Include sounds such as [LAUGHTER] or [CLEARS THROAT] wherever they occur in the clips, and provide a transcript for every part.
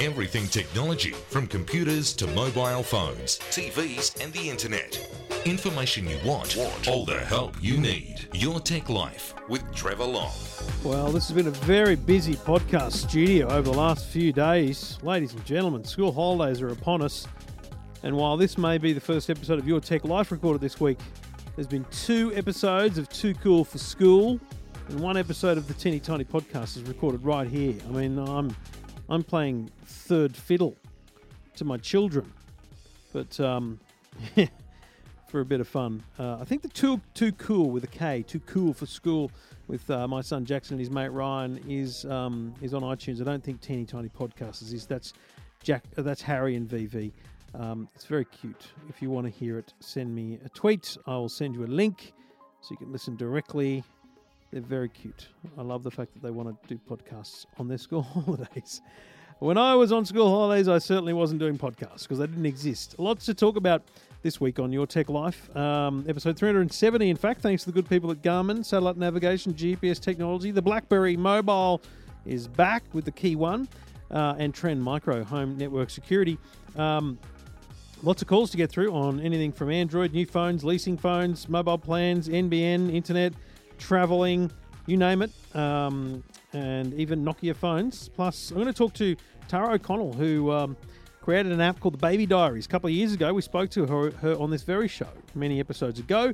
Everything technology, from computers to mobile phones, TVs, and the internet. Information you want, all the help you need. Your Tech Life with Trevor Long. Well, this has been a very busy podcast studio over the last few days. Ladies and gentlemen, school holidays are upon us. And while this may be the first episode of Your Tech Life recorded this week, there's been two episodes of Too Cool for School, and one episode of the Teeny Tiny Podcast is recorded right here. I mean, I'm I'm playing third fiddle to my children, but um, [LAUGHS] for a bit of fun. Uh, I think the too too cool with a K, too cool for school with uh, my son Jackson and his mate Ryan is um, is on iTunes. I don't think Teeny Tiny Podcast is. That's Jack. Uh, that's Harry and VV. Um, it's very cute. If you want to hear it, send me a tweet. I will send you a link so you can listen directly. They're very cute. I love the fact that they want to do podcasts on their [LAUGHS] school holidays. When I was on school holidays, I certainly wasn't doing podcasts because they didn't exist. Lots to talk about this week on Your Tech Life. Um, episode 370, in fact, thanks to the good people at Garmin, satellite navigation, GPS technology. The BlackBerry Mobile is back with the key one, uh, and Trend Micro home network security. Um, lots of calls to get through on anything from Android, new phones, leasing phones, mobile plans, NBN, internet, traveling, you name it, um, and even Nokia phones. Plus, I'm going to talk to Tara O'Connell, who um, created an app called the Baby Diaries. A couple of years ago, we spoke to her, her on this very show many episodes ago,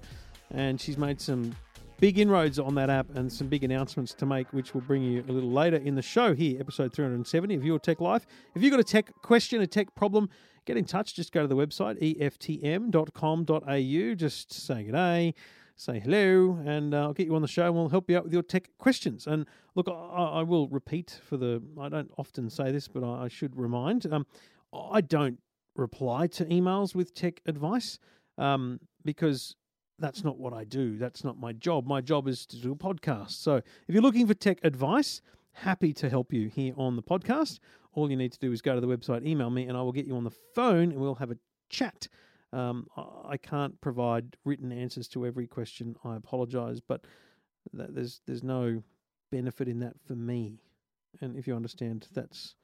and she's made some big inroads on that app and some big announcements to make, which we'll bring you a little later in the show here, episode 370 of Your Tech Life. If you've got a tech question, a tech problem, get in touch. Just go to the website, eftm.com.au, just say good day say hello, and uh, I'll get you on the show and we'll help you out with your tech questions. And look, I, I will repeat for the, I don't often say this, but I, I should remind um, I don't reply to emails with tech advice um, because that's not what I do. That's not my job. My job is to do a podcast. So if you're looking for tech advice, happy to help you here on the podcast. All you need to do is go to the website, email me, and I will get you on the phone and we'll have a chat. Um, I can't provide written answers to every question. I apologise, but there's there's no benefit in that for me. And if you understand, that's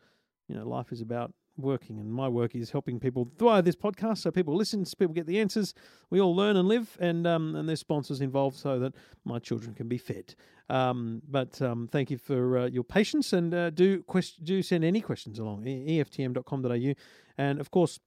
you know, life is about working, and my work is helping people via this podcast. So people listen, people get the answers. We all learn and live, and um, and there's sponsors involved so that my children can be fed. Um, but um, thank you for uh, your patience, and uh, do quest- do send any questions along eftm.com.au, and of course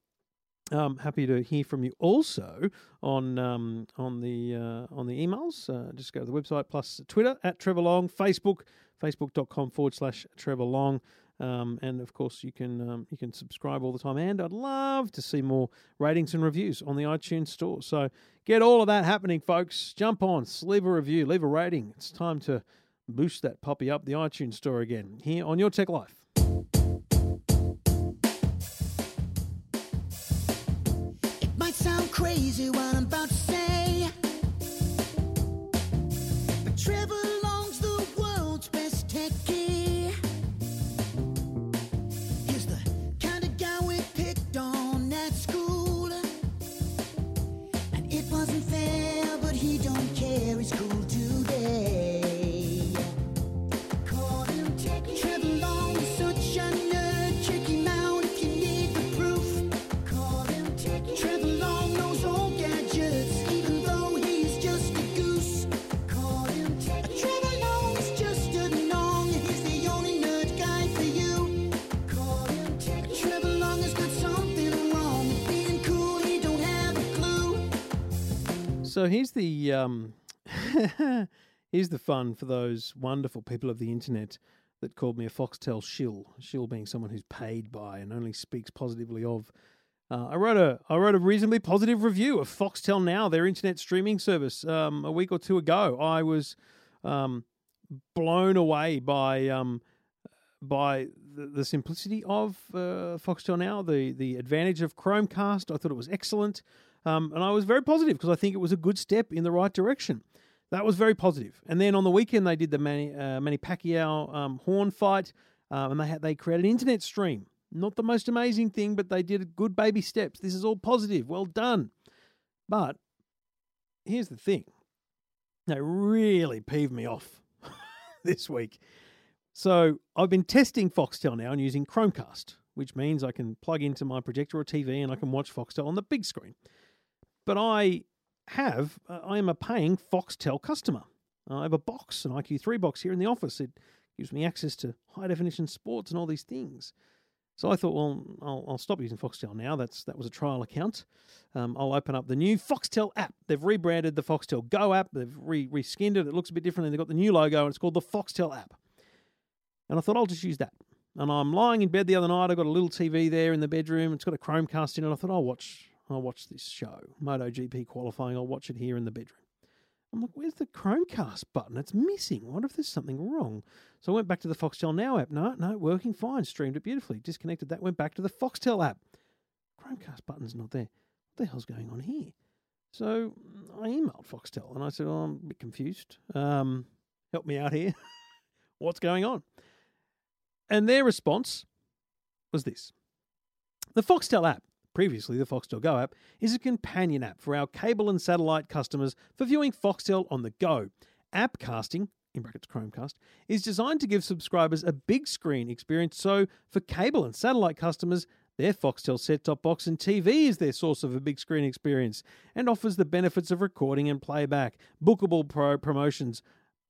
um, happy to hear from you also on um, on the uh, on the emails. Uh, just go to the website plus Twitter at Trevor Long, Facebook facebook.com forward slash Trevor Long. Um, and of course, you can um, you can subscribe all the time. And I'd love to see more ratings and reviews on the iTunes store. So get all of that happening, folks. Jump on, leave a review, leave a rating. It's time to boost that puppy up the iTunes store again here on Your Tech Life. Crazy what I'm about to say. So here's the um, [LAUGHS] here's the fun for those wonderful people of the internet that called me a Foxtel shill. Shill being someone who's paid by and only speaks positively of. Uh, I wrote a I wrote a reasonably positive review of Foxtel Now, their internet streaming service, um, a week or two ago. I was um, blown away by um, by the, the, simplicity of uh, Foxtel Now, the the advantage of Chromecast. I thought it was excellent. Um, and I was very positive because I think it was a good step in the right direction. That was very positive. And then on the weekend they did the Manny, uh, Manny Pacquiao um, horn fight, um, and they had they created an internet stream. Not the most amazing thing, but they did good baby steps. This is all positive. Well done. But here's the thing. They really peeved me off [LAUGHS] this week. So I've been testing Foxtel now and using Chromecast which means I can plug into my projector or TV and I can watch Foxtel on the big screen. But I have, uh, I am a paying Foxtel customer. I have a box, an IQ3 box here in the office. It gives me access to high definition sports and all these things. So I thought, well, I'll, I'll stop using Foxtel now. That's that was a trial account. Um, I'll open up the new Foxtel app. They've rebranded the Foxtel Go app. They've re reskinned it. It looks a bit different, and they've got the new logo, and it's called the Foxtel app. And I thought I'll just use that. And I'm lying in bed the other night. I've got a little TV there in the bedroom. It's got a Chromecast in it. I thought I'll watch I'll watch this show, MotoGP qualifying. I'll watch it here in the bedroom. I'm like, where's the Chromecast button? It's missing. Wonder if there's something wrong. So I went back to the Foxtel Now app. No, no, working fine. Streamed it beautifully. Disconnected that. Went back to the Foxtel app. Chromecast button's not there. What the hell's going on here? So I emailed Foxtel and I said, oh, I'm a bit confused. Um, help me out here. [LAUGHS] What's going on? And their response was this The Foxtel app previously the Foxtel Go app, is a companion app for our cable and satellite customers for viewing Foxtel on the go. Appcasting, in brackets Chromecast, is designed to give subscribers a big screen experience. So, for cable and satellite customers, their Foxtel set top box and TV is their source of a big screen experience and offers the benefits of recording and playback, bookable pro promotions,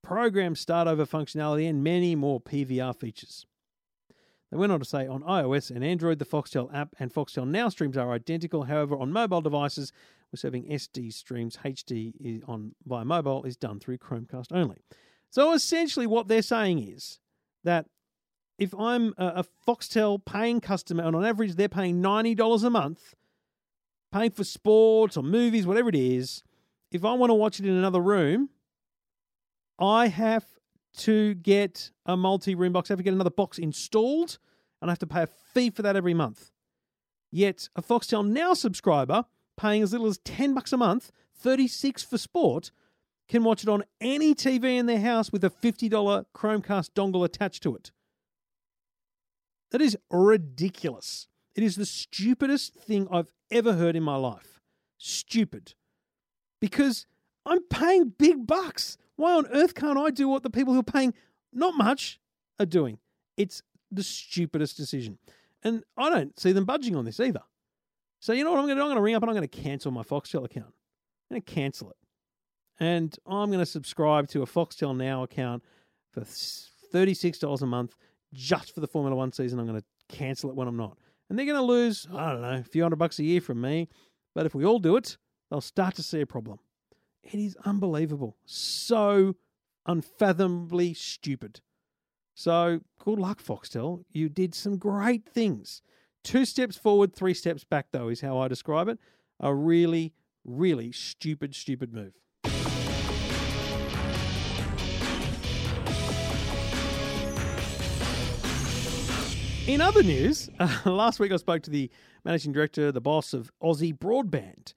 program start over functionality, and many more PVR features. They went on to say on iOS and Android, the Foxtel app and Foxtel Now streams are identical. However, on mobile devices, we're serving SD streams. HD on via mobile is done through Chromecast only. So essentially, what they're saying is that if I'm a, Foxtel paying customer, and on average they're paying ninety dollars a month, paying for sports or movies, whatever it is, if I want to watch it in another room, I have to get a multi room box. I have to get another box installed, and I have to pay a fee for that every month. Yet a Foxtel Now subscriber, paying as little as 10 bucks a month, 36 for sport, can watch it on any TV in their house with a $50 Chromecast dongle attached to it. That is ridiculous. It is the stupidest thing I've ever heard in my life. Stupid. Because I'm paying big bucks. Why on earth can't I do what the people who are paying not much are doing? It's the stupidest decision. And I don't see them budging on this either. So you know what I'm going to do? I'm going to ring up and I'm going to cancel my Foxtel account. I'm going to cancel it. And I'm going to subscribe to a Foxtel Now account for $36 a month just for the Formula One season. I'm going to cancel it when I'm not. And they're going to lose, I don't know, a few hundred bucks a year from me. But if we all do it, they'll start to see a problem. It is unbelievable. So unfathomably stupid. So good luck, Foxtel. You did some great things. Two steps forward, three steps back, though, is how I describe it. A really, really stupid, stupid move. In other news, uh, [LAUGHS] last week I spoke to the managing director, the boss of Aussie Broadband,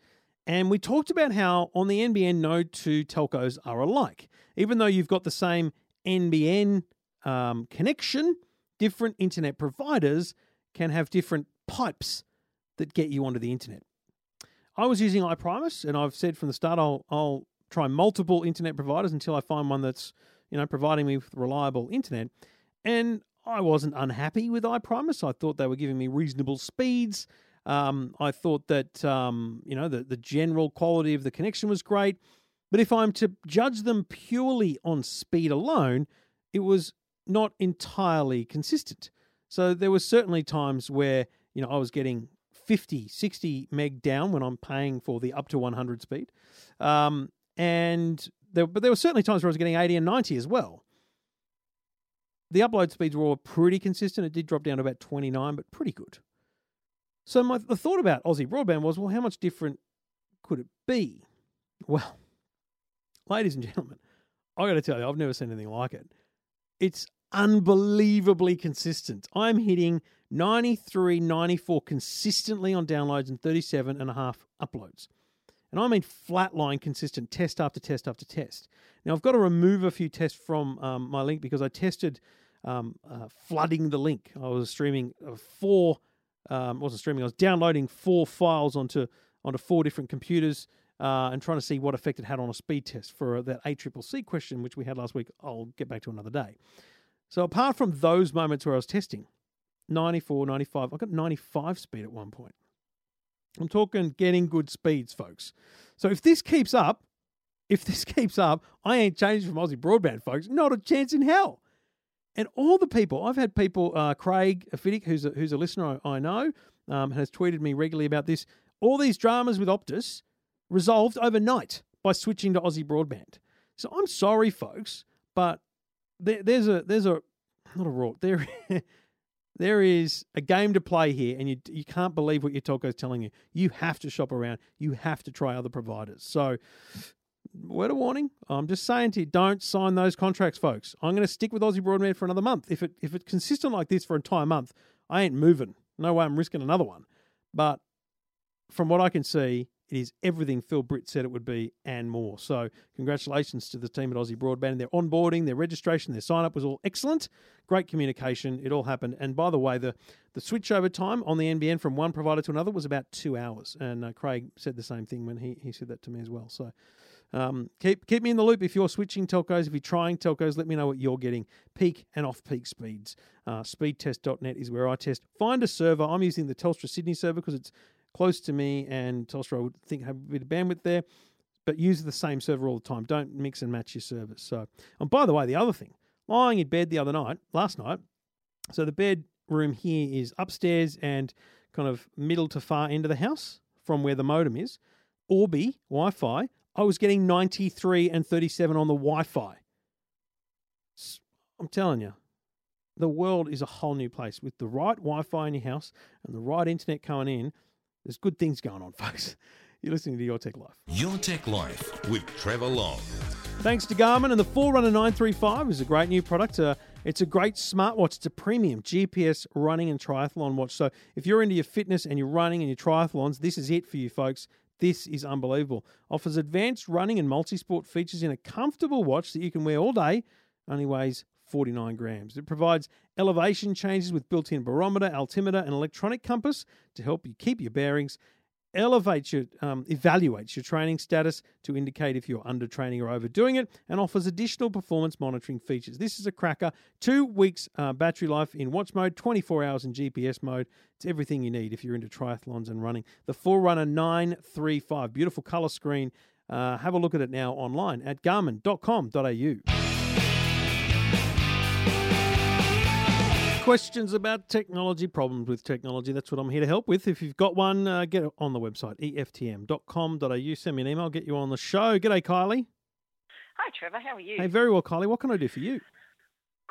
and we talked about how on the NBN no 2 telcos are alike. Even though you've got the same NBN um, connection, different internet providers can have different pipes that get you onto the internet. I was using iPrimus, and I've said from the start I'll, I'll try multiple internet providers until I find one that's you know providing me with reliable internet. And I wasn't unhappy with iPrimus. I thought they were giving me reasonable speeds. Um, I thought that um, you know the the general quality of the connection was great, but if I'm to judge them purely on speed alone, it was not entirely consistent. So there were certainly times where you know I was getting 50, 60 meg down when I'm paying for the up to 100 speed, um, and there, but there were certainly times where I was getting 80 and 90 as well. The upload speeds were all pretty consistent. It did drop down to about 29, but pretty good. So my the thought about Aussie broadband was, well, how much different could it be? Well, [LAUGHS] ladies and gentlemen, I got to tell you, I've never seen anything like it. It's unbelievably consistent. I'm hitting 93, 94 consistently on downloads and 37 and a half uploads. And I mean flatline consistent test after test after test. Now, I've got to remove a few tests from um, my link because I tested um, uh, flooding the link. I was streaming uh, four um, wasn't streaming. I was downloading four files onto onto four different computers uh, and trying to see what effect it had on a speed test for that ACCC question, which we had last week. I'll get back to another day. So apart from those moments where I was testing, 94, 95. I got 95 speed at one point. I'm talking getting good speeds, folks. So if this keeps up, if this [LAUGHS] keeps up, I ain't changing from Aussie broadband, folks. Not a chance in hell. And all the people, I've had people, uh, Craig Fiddick, who's a, who's a listener I, I know, um, has tweeted me regularly about this. All these dramas with Optus resolved overnight by switching to Aussie broadband. So I'm sorry, folks, but there, there's a there's a not a raw there. [LAUGHS] there is a game to play here, and you you can't believe what your telco is telling you. You have to shop around. You have to try other providers. So word of warning. I'm just saying to you, don't sign those contracts, folks. I'm going to stick with Aussie Broadband for another month. If it if it's consistent like this for an entire month, I ain't moving. No way I'm risking another one. But from what I can see, it is everything Phil Britt said it would be and more. So, congratulations to the team at Aussie Broadband. Their onboarding, their registration, their sign up was all excellent. Great communication. It all happened. And by the way, the, the switch over time on the NBN from one provider to another was about two hours. And uh, Craig said the same thing when he, he said that to me as well. So, um, keep keep me in the loop if you're switching telcos. If you're trying telcos, let me know what you're getting. Peak and off peak speeds. Uh, speedtest.net is where I test. Find a server. I'm using the Telstra Sydney server because it's close to me, and Telstra I would think have a bit of bandwidth there. But use the same server all the time. Don't mix and match your servers. So, and by the way, the other thing, lying in bed the other night, last night. So the bed room here is upstairs and kind of middle to far end of the house from where the modem is. Orbi Wi Fi I was getting 93 and 37 on the Wi Fi. I'm telling you, the world is a whole new place with the right Wi Fi in your house and the right internet coming in. There's good things going on, [LAUGHS] folks. You're listening to Your Tech Life. Your Tech Life with Trevor Long. Thanks to Garmin and the Forerunner 935 is a great new product. Uh, it's a great smartwatch. It's a premium GPS running and triathlon watch. So if you're into your fitness and you're running and your triathlons, this is it for you, folks. This is unbelievable. Offers advanced running and multi-sport features in a comfortable watch that you can wear all day. Only weighs 49 grams. It provides elevation changes with built-in barometer, altimeter, and electronic compass to help you keep your bearings elevates your um, evaluates your training status to indicate if you're under training or overdoing it and offers additional performance monitoring features. This is a cracker. Two weeks uh, battery life in watch mode 24 hours in gps mode. It's everything you need if you're into triathlons and running. The forerunner 935 beautiful color screen. Uh, have a look at it now online at garmin.com.au questions about technology, problems with technology, that's what I'm here to help with. If you've got one, uh, get it on the website, eftm.com.au. Send me an email, get you on the show. G'day, Kylie. Hi, Trevor. How are you? Hey, very well, Kylie. What can I do for you?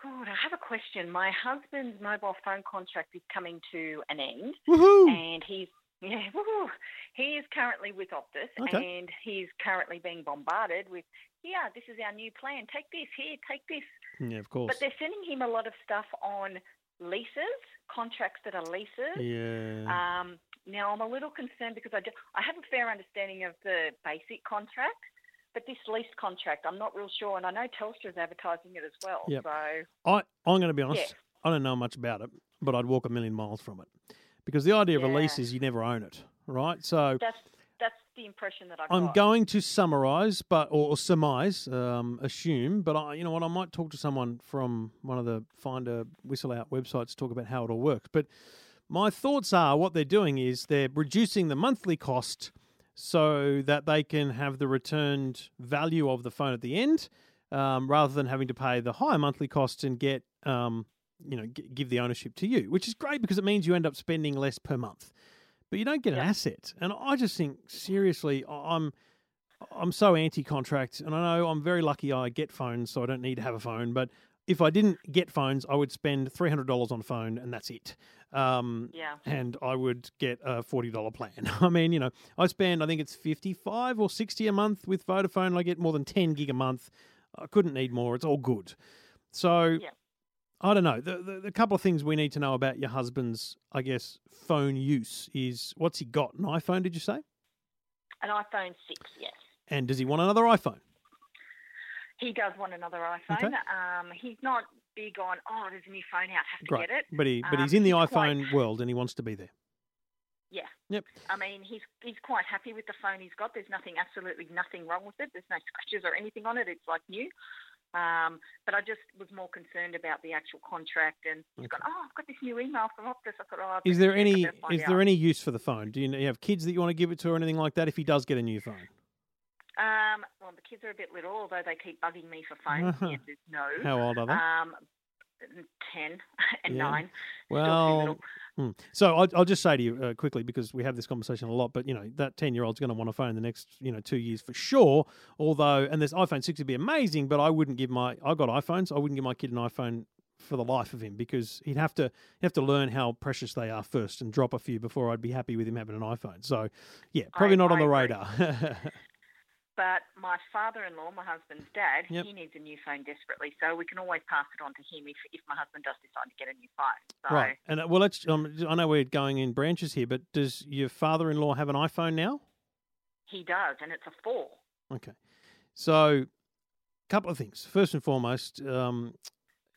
Good. I have a question. My husband's mobile phone contract is coming to an end. Woohoo! And he's yeah, woohoo. He is currently with Optus Okay. and he's currently being bombarded with, yeah, this is our new plan. Take this, here, take this. Yeah, of course. But they're sending him a lot of stuff on leases, contracts that are leases. yeah. Um, now, I'm a little concerned because I, do, I have a fair understanding of the basic contract, but this lease contract, I'm not real sure. And I know Telstra's advertising it as well. Yep. So, I, I'm going to be honest. Yeah. I don't know much about it, but I'd walk a million miles from it. Because the idea of a lease is you never own it, right? So that's that's the impression that I've I'm got. going to summarise, but or, surmise, um, assume. But I, you know what, I might talk to someone from one of the Finder WhistleOut websites to talk about how it all works. But my thoughts are, what they're doing is they're reducing the monthly cost so that they can have the returned value of the phone at the end, um, rather than having to pay the higher monthly costs and get, um, you know, g- give the ownership to you, which is great because it means you end up spending less per month but you don't get an Yeah. asset. And I just think seriously, I'm I'm so anti-contract, and I know I'm very lucky I get phones, so I don't need to have a phone. But if I didn't get phones, I would spend three hundred dollars on a phone, and that's it. Um, Yeah. and I would get a forty dollar plan. [LAUGHS] I mean, you know, I spend I think it's fifty five or sixty a month with Vodafone. I get more than ten gig a month. I couldn't need more. It's all good. So Yeah. I don't know. The, the, the couple of things we need to know about your husband's, I guess, phone use is what's he got? An iPhone, did you say? An iPhone 6, yes. And does he want another iPhone? He does want another iPhone. Okay. Um, he's not big on, oh, there's a new phone out, have to Great. get it. But he, but Um, he's in the he's quite- iPhone world and he wants to be there. Yeah. Yep. I mean, he's he's quite happy with the phone he's got. There's nothing, absolutely nothing wrong with it. There's no scratches or anything on it. It's like new. Um, but I just was more concerned about the actual contract, and Okay. gone, "Oh, I've got this new email from Optus." I thought, "Oh, Is there any is there any use for the phone? Do you, you have kids that you want to give it to or anything like that? If he does get a new phone, Um, well, the kids are a bit little, although they keep bugging me for phones. Uh-huh. The no. how old are they? Um, ten [LAUGHS] and Yeah. nine. Well. Hmm. so I'll, I'll just say to you uh, quickly because we have this conversation a lot. But you know that ten year old's going to want a phone in the next you know two years for sure. Although, and this iPhone six would be amazing, but I wouldn't give my I got iPhones. I wouldn't give my kid an iPhone for the life of him because he'd have to he'd have to learn how precious they are first and drop a few before I'd be happy with him having an iPhone. So yeah, probably I- not on I the agree. radar. [LAUGHS] But my father-in-law, my husband's dad, Yep. he needs a new phone desperately. So we can always pass it on to him if, if my husband does decide to get a new phone. So Right, and uh, well, let's. Um, I know we're going in branches here, but does your father-in-law have an iPhone now? he does, and it's a four. Okay, so a couple of things. First and foremost, um,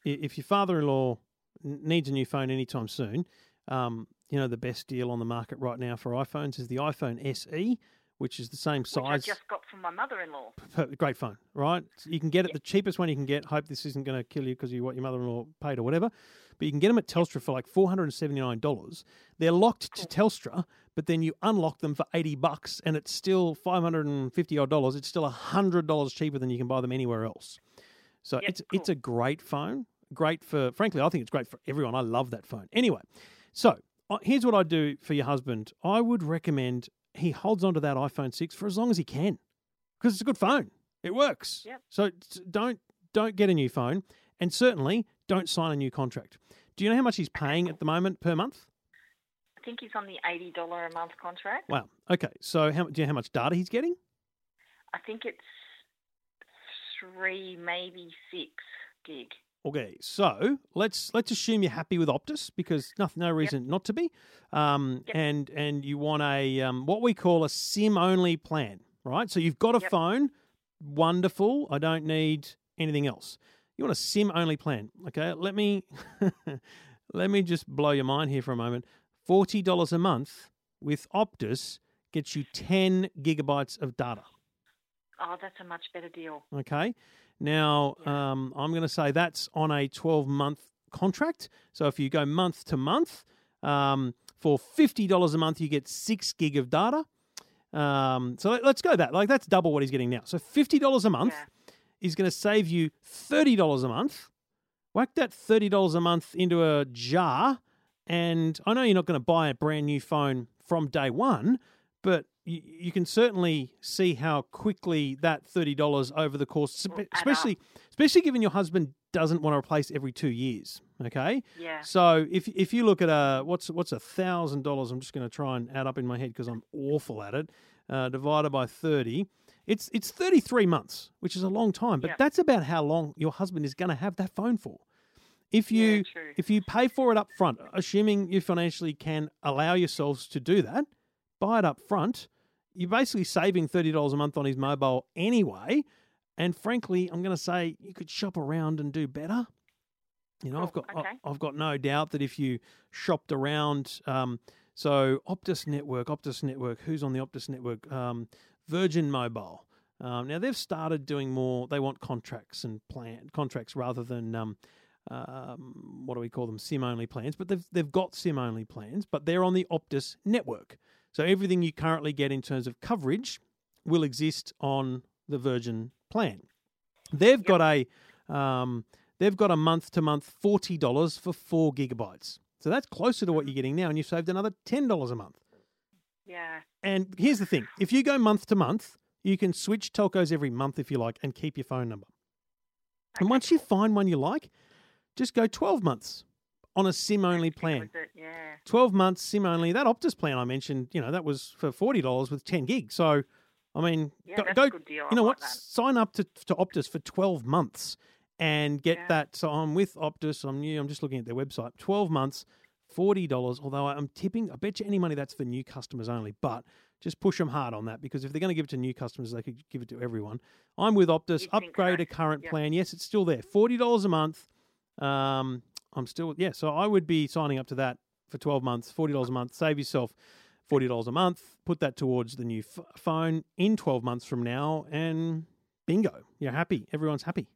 if your father-in-law needs a new phone anytime soon, um, you know the best deal on the market right now for iPhones is the iPhone SE, which is the same Which I size. just got from my mother-in-law. Great phone, right? So You can get it the cheapest one you can get. Hope this isn't going to kill you because you what your mother-in-law paid or whatever. But you can get them at Telstra for like four hundred and seventy-nine dollars. They're locked to Telstra, but then you unlock them for eighty bucks, and it's still five hundred and fifty odd dollars. It's still hundred dollars cheaper than you can buy them anywhere else. So it's it's a great phone. Great for frankly, I think it's great for everyone. I love that phone. Anyway, so uh, here's what I'd do for your husband. I would recommend he holds onto that iPhone six for as long as he can because it's a good phone. It works. Yep. So don't don't get a new phone, and certainly don't sign a new contract. Do you know how much he's paying at the moment per month? I think he's on the eighty dollar a month contract. Wow. Okay. So how do you know how much data he's getting? I think it's three, maybe six gig. Okay, so let's let's assume you're happy with Optus because nothing, no reason not to be, um, Yep. and and you want a um, what we call a SIM only plan, right? So you've got a Yep. phone, wonderful. I don't need anything else. You want a SIM only plan, okay? Let me [LAUGHS] let me just blow your mind here for a moment. Forty dollars a month with Optus gets you ten gigabytes of data. Oh, that's a much better deal. Okay. Now, Yeah. um, I'm going to say that's on a 12 month contract. So if you go month to month, um, for $50 a month, you get six gig of data. Um, so let, us go that. Like, that's double what he's getting now. So $50 a month Yeah. is going to save you $30 a month. Whack that $30 a month into a jar. And I know you're not going to buy a brand new phone from day one, but you, you can certainly see how quickly that $30 over the course, Will add up. especially, especially given your husband doesn't want to replace every two years. Okay. Yeah. So if if you look at a what's what's a thousand dollars, I'm just going to try and add up in my head because I'm awful at it. Uh, divided by thirty, it's it's 33 months, which is a long time. But Yeah. that's about how long your husband is going to have that phone for. If you Yeah, if you pay for it up front, assuming you financially can allow yourselves to do that, buy it up front. You're basically saving thirty dollars a month on his mobile anyway. And frankly, I'm going to say you could shop around and do better. You know, I've got I- okay. I've got no doubt that if you shopped around, um, so Optus Network, Optus Network, who's on the Optus Network? Um, Virgin Mobile. Um, now they've started doing more. They want contracts and plan contracts rather than um, um, what do we call them? SIM only plans. But they've they've got SIM only plans, but they're on the Optus network. So everything you currently get in terms of coverage will exist on the Virgin plan. They've got a um, they've got a month to month forty dollars for four gigabytes. So that's closer to what you're getting now, and you've saved another ten dollars a month. Yeah. And here's the thing: if you go month to month, you can switch telcos every month if you like, and keep your phone number. And once you find one you like, just go twelve months on a SIM only plan. it, Yeah. 12 months SIM only. That Optus plan I mentioned, you know, that was for $40 with 10 gigs. So, I mean, Yeah, go, that's go- a good deal. you know I what? that. Sign up to, to Optus for 12 months and get Yeah. that. So I'm with Optus. I'm new. I'm just looking at their website. 12 months, $40. Although I'm tipping, I bet you any money that's for new customers only. But just push them hard on that because if they're going to give it to new customers, they could give it to everyone. I'm with Optus. You'd Upgrade so. a current Yeah. plan. Yes, it's still there. $40 a month. Um, I'm still, yeah. So I would be signing up to that for 12 months, $40 a month. Save yourself $40 a month. Put that towards the new f- phone in 12 months from now, and bingo, you're happy. Everyone's happy.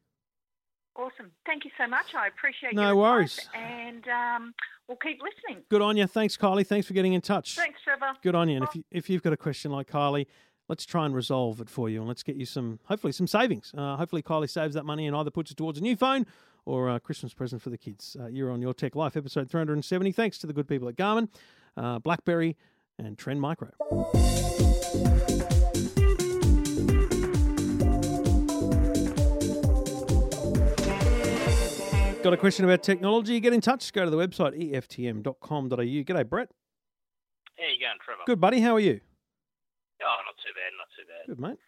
Awesome. Thank you so much. I appreciate No your worries. and um, we'll keep listening. Good on you. Thanks, Kylie. Thanks for getting in touch. Thanks, Trevor. Good on you. And if, you, if you've got a question like Kylie, let's try and resolve it for you and let's get you some, hopefully, some savings. Uh, hopefully, Kylie saves that money and either puts it towards a new phone or a Christmas present for the kids. Uh, you're on Your Tech Life, episode 370. Thanks to the good people at Garmin, uh, Blackberry, and Trend Micro. Got a question about technology? Get in touch. Go to the website eftm.com.au. G'day, Brett. How you going, Trevor? Good, buddy. How are you? Oh, not too bad, not too bad. Good, mate.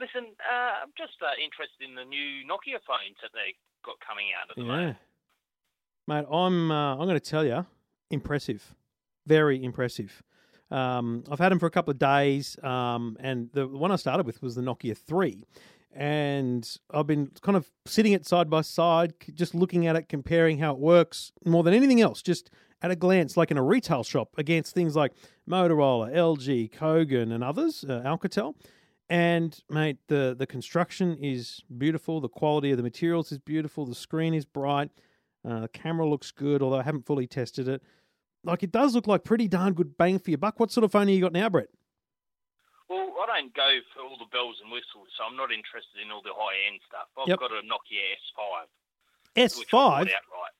Listen, uh, I'm just uh, interested in the new Nokia phones that they got coming out at the Yeah, moment. mate. I'm uh, I'm going to tell you, impressive, very impressive. Um, I've had them for a couple of days, um, and the one I started with was the Nokia Three, and I've been kind of sitting it side by side, just looking at it, comparing how it works more than anything else, just at a glance, like in a retail shop, against things like Motorola, LG, Kogan, and others, uh, Alcatel. And mate, the the construction is beautiful. The quality of the materials is beautiful. The screen is bright. Uh, the camera looks good, although I haven't fully tested it. Like it does look like pretty darn good bang for your buck. What sort of phone are you got now, Brett? Well, I don't go for all the bells and whistles, so I'm not interested in all the high end stuff. I've Yep. got a Nokia S5. S which I five. bought outright.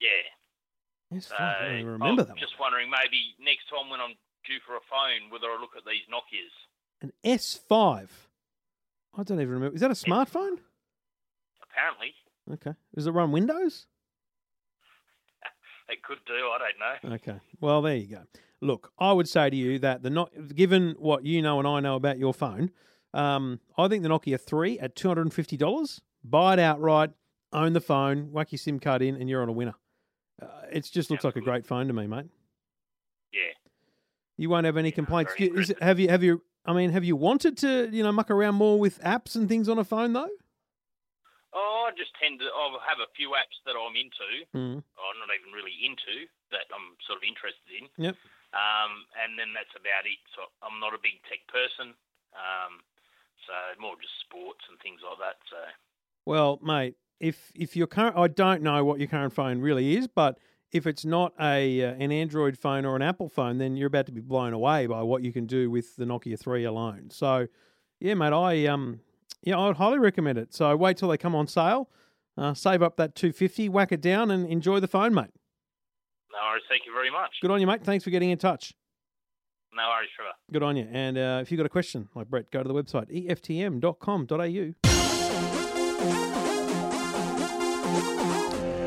Yeah. S So five. I don't even remember I'm that just one. wondering, maybe next time when I'm due for a phone, whether I look at these Nokias. An S five. I don't even remember. Is that a smartphone? Apparently, Okay. Does it run Windows? [LAUGHS] it could do. I don't know. Okay. Well, there you go. Look, I would say to you that the not given what you know and I know about your phone, um, I think the Nokia three at two hundred and fifty dollars, buy it outright, own the phone, whack your SIM card in, and you're on a winner. Uh, it just looks like a great phone to me, mate. Yeah. You won't have any Yeah, complaints. you- it, have you? Have you? I mean, have you wanted to, you know, muck around more with apps and things on a phone though? Oh, I just tend to. I have a few apps that I'm into. Mm. I'm not even really into that. I'm sort of interested in. Yep. Um, and then that's about it. So I'm not a big tech person. Um, so more just sports and things like that. So Well, mate, if if your current, I don't know what your current phone really is, but if it's not a uh, an Android phone or an Apple phone, then you're about to be blown away by what you can do with the Nokia Three alone. So, yeah, mate, I um, yeah, I would highly recommend it. So wait till they come on sale, uh, save up that two fifty, whack it down, and enjoy the phone, mate. no worries. Thank you very much. Good on you, mate. Thanks for getting in touch. No worries, Trevor. Good on you. And uh, if you've got a question, like Brett, go to the website eftm.com.au.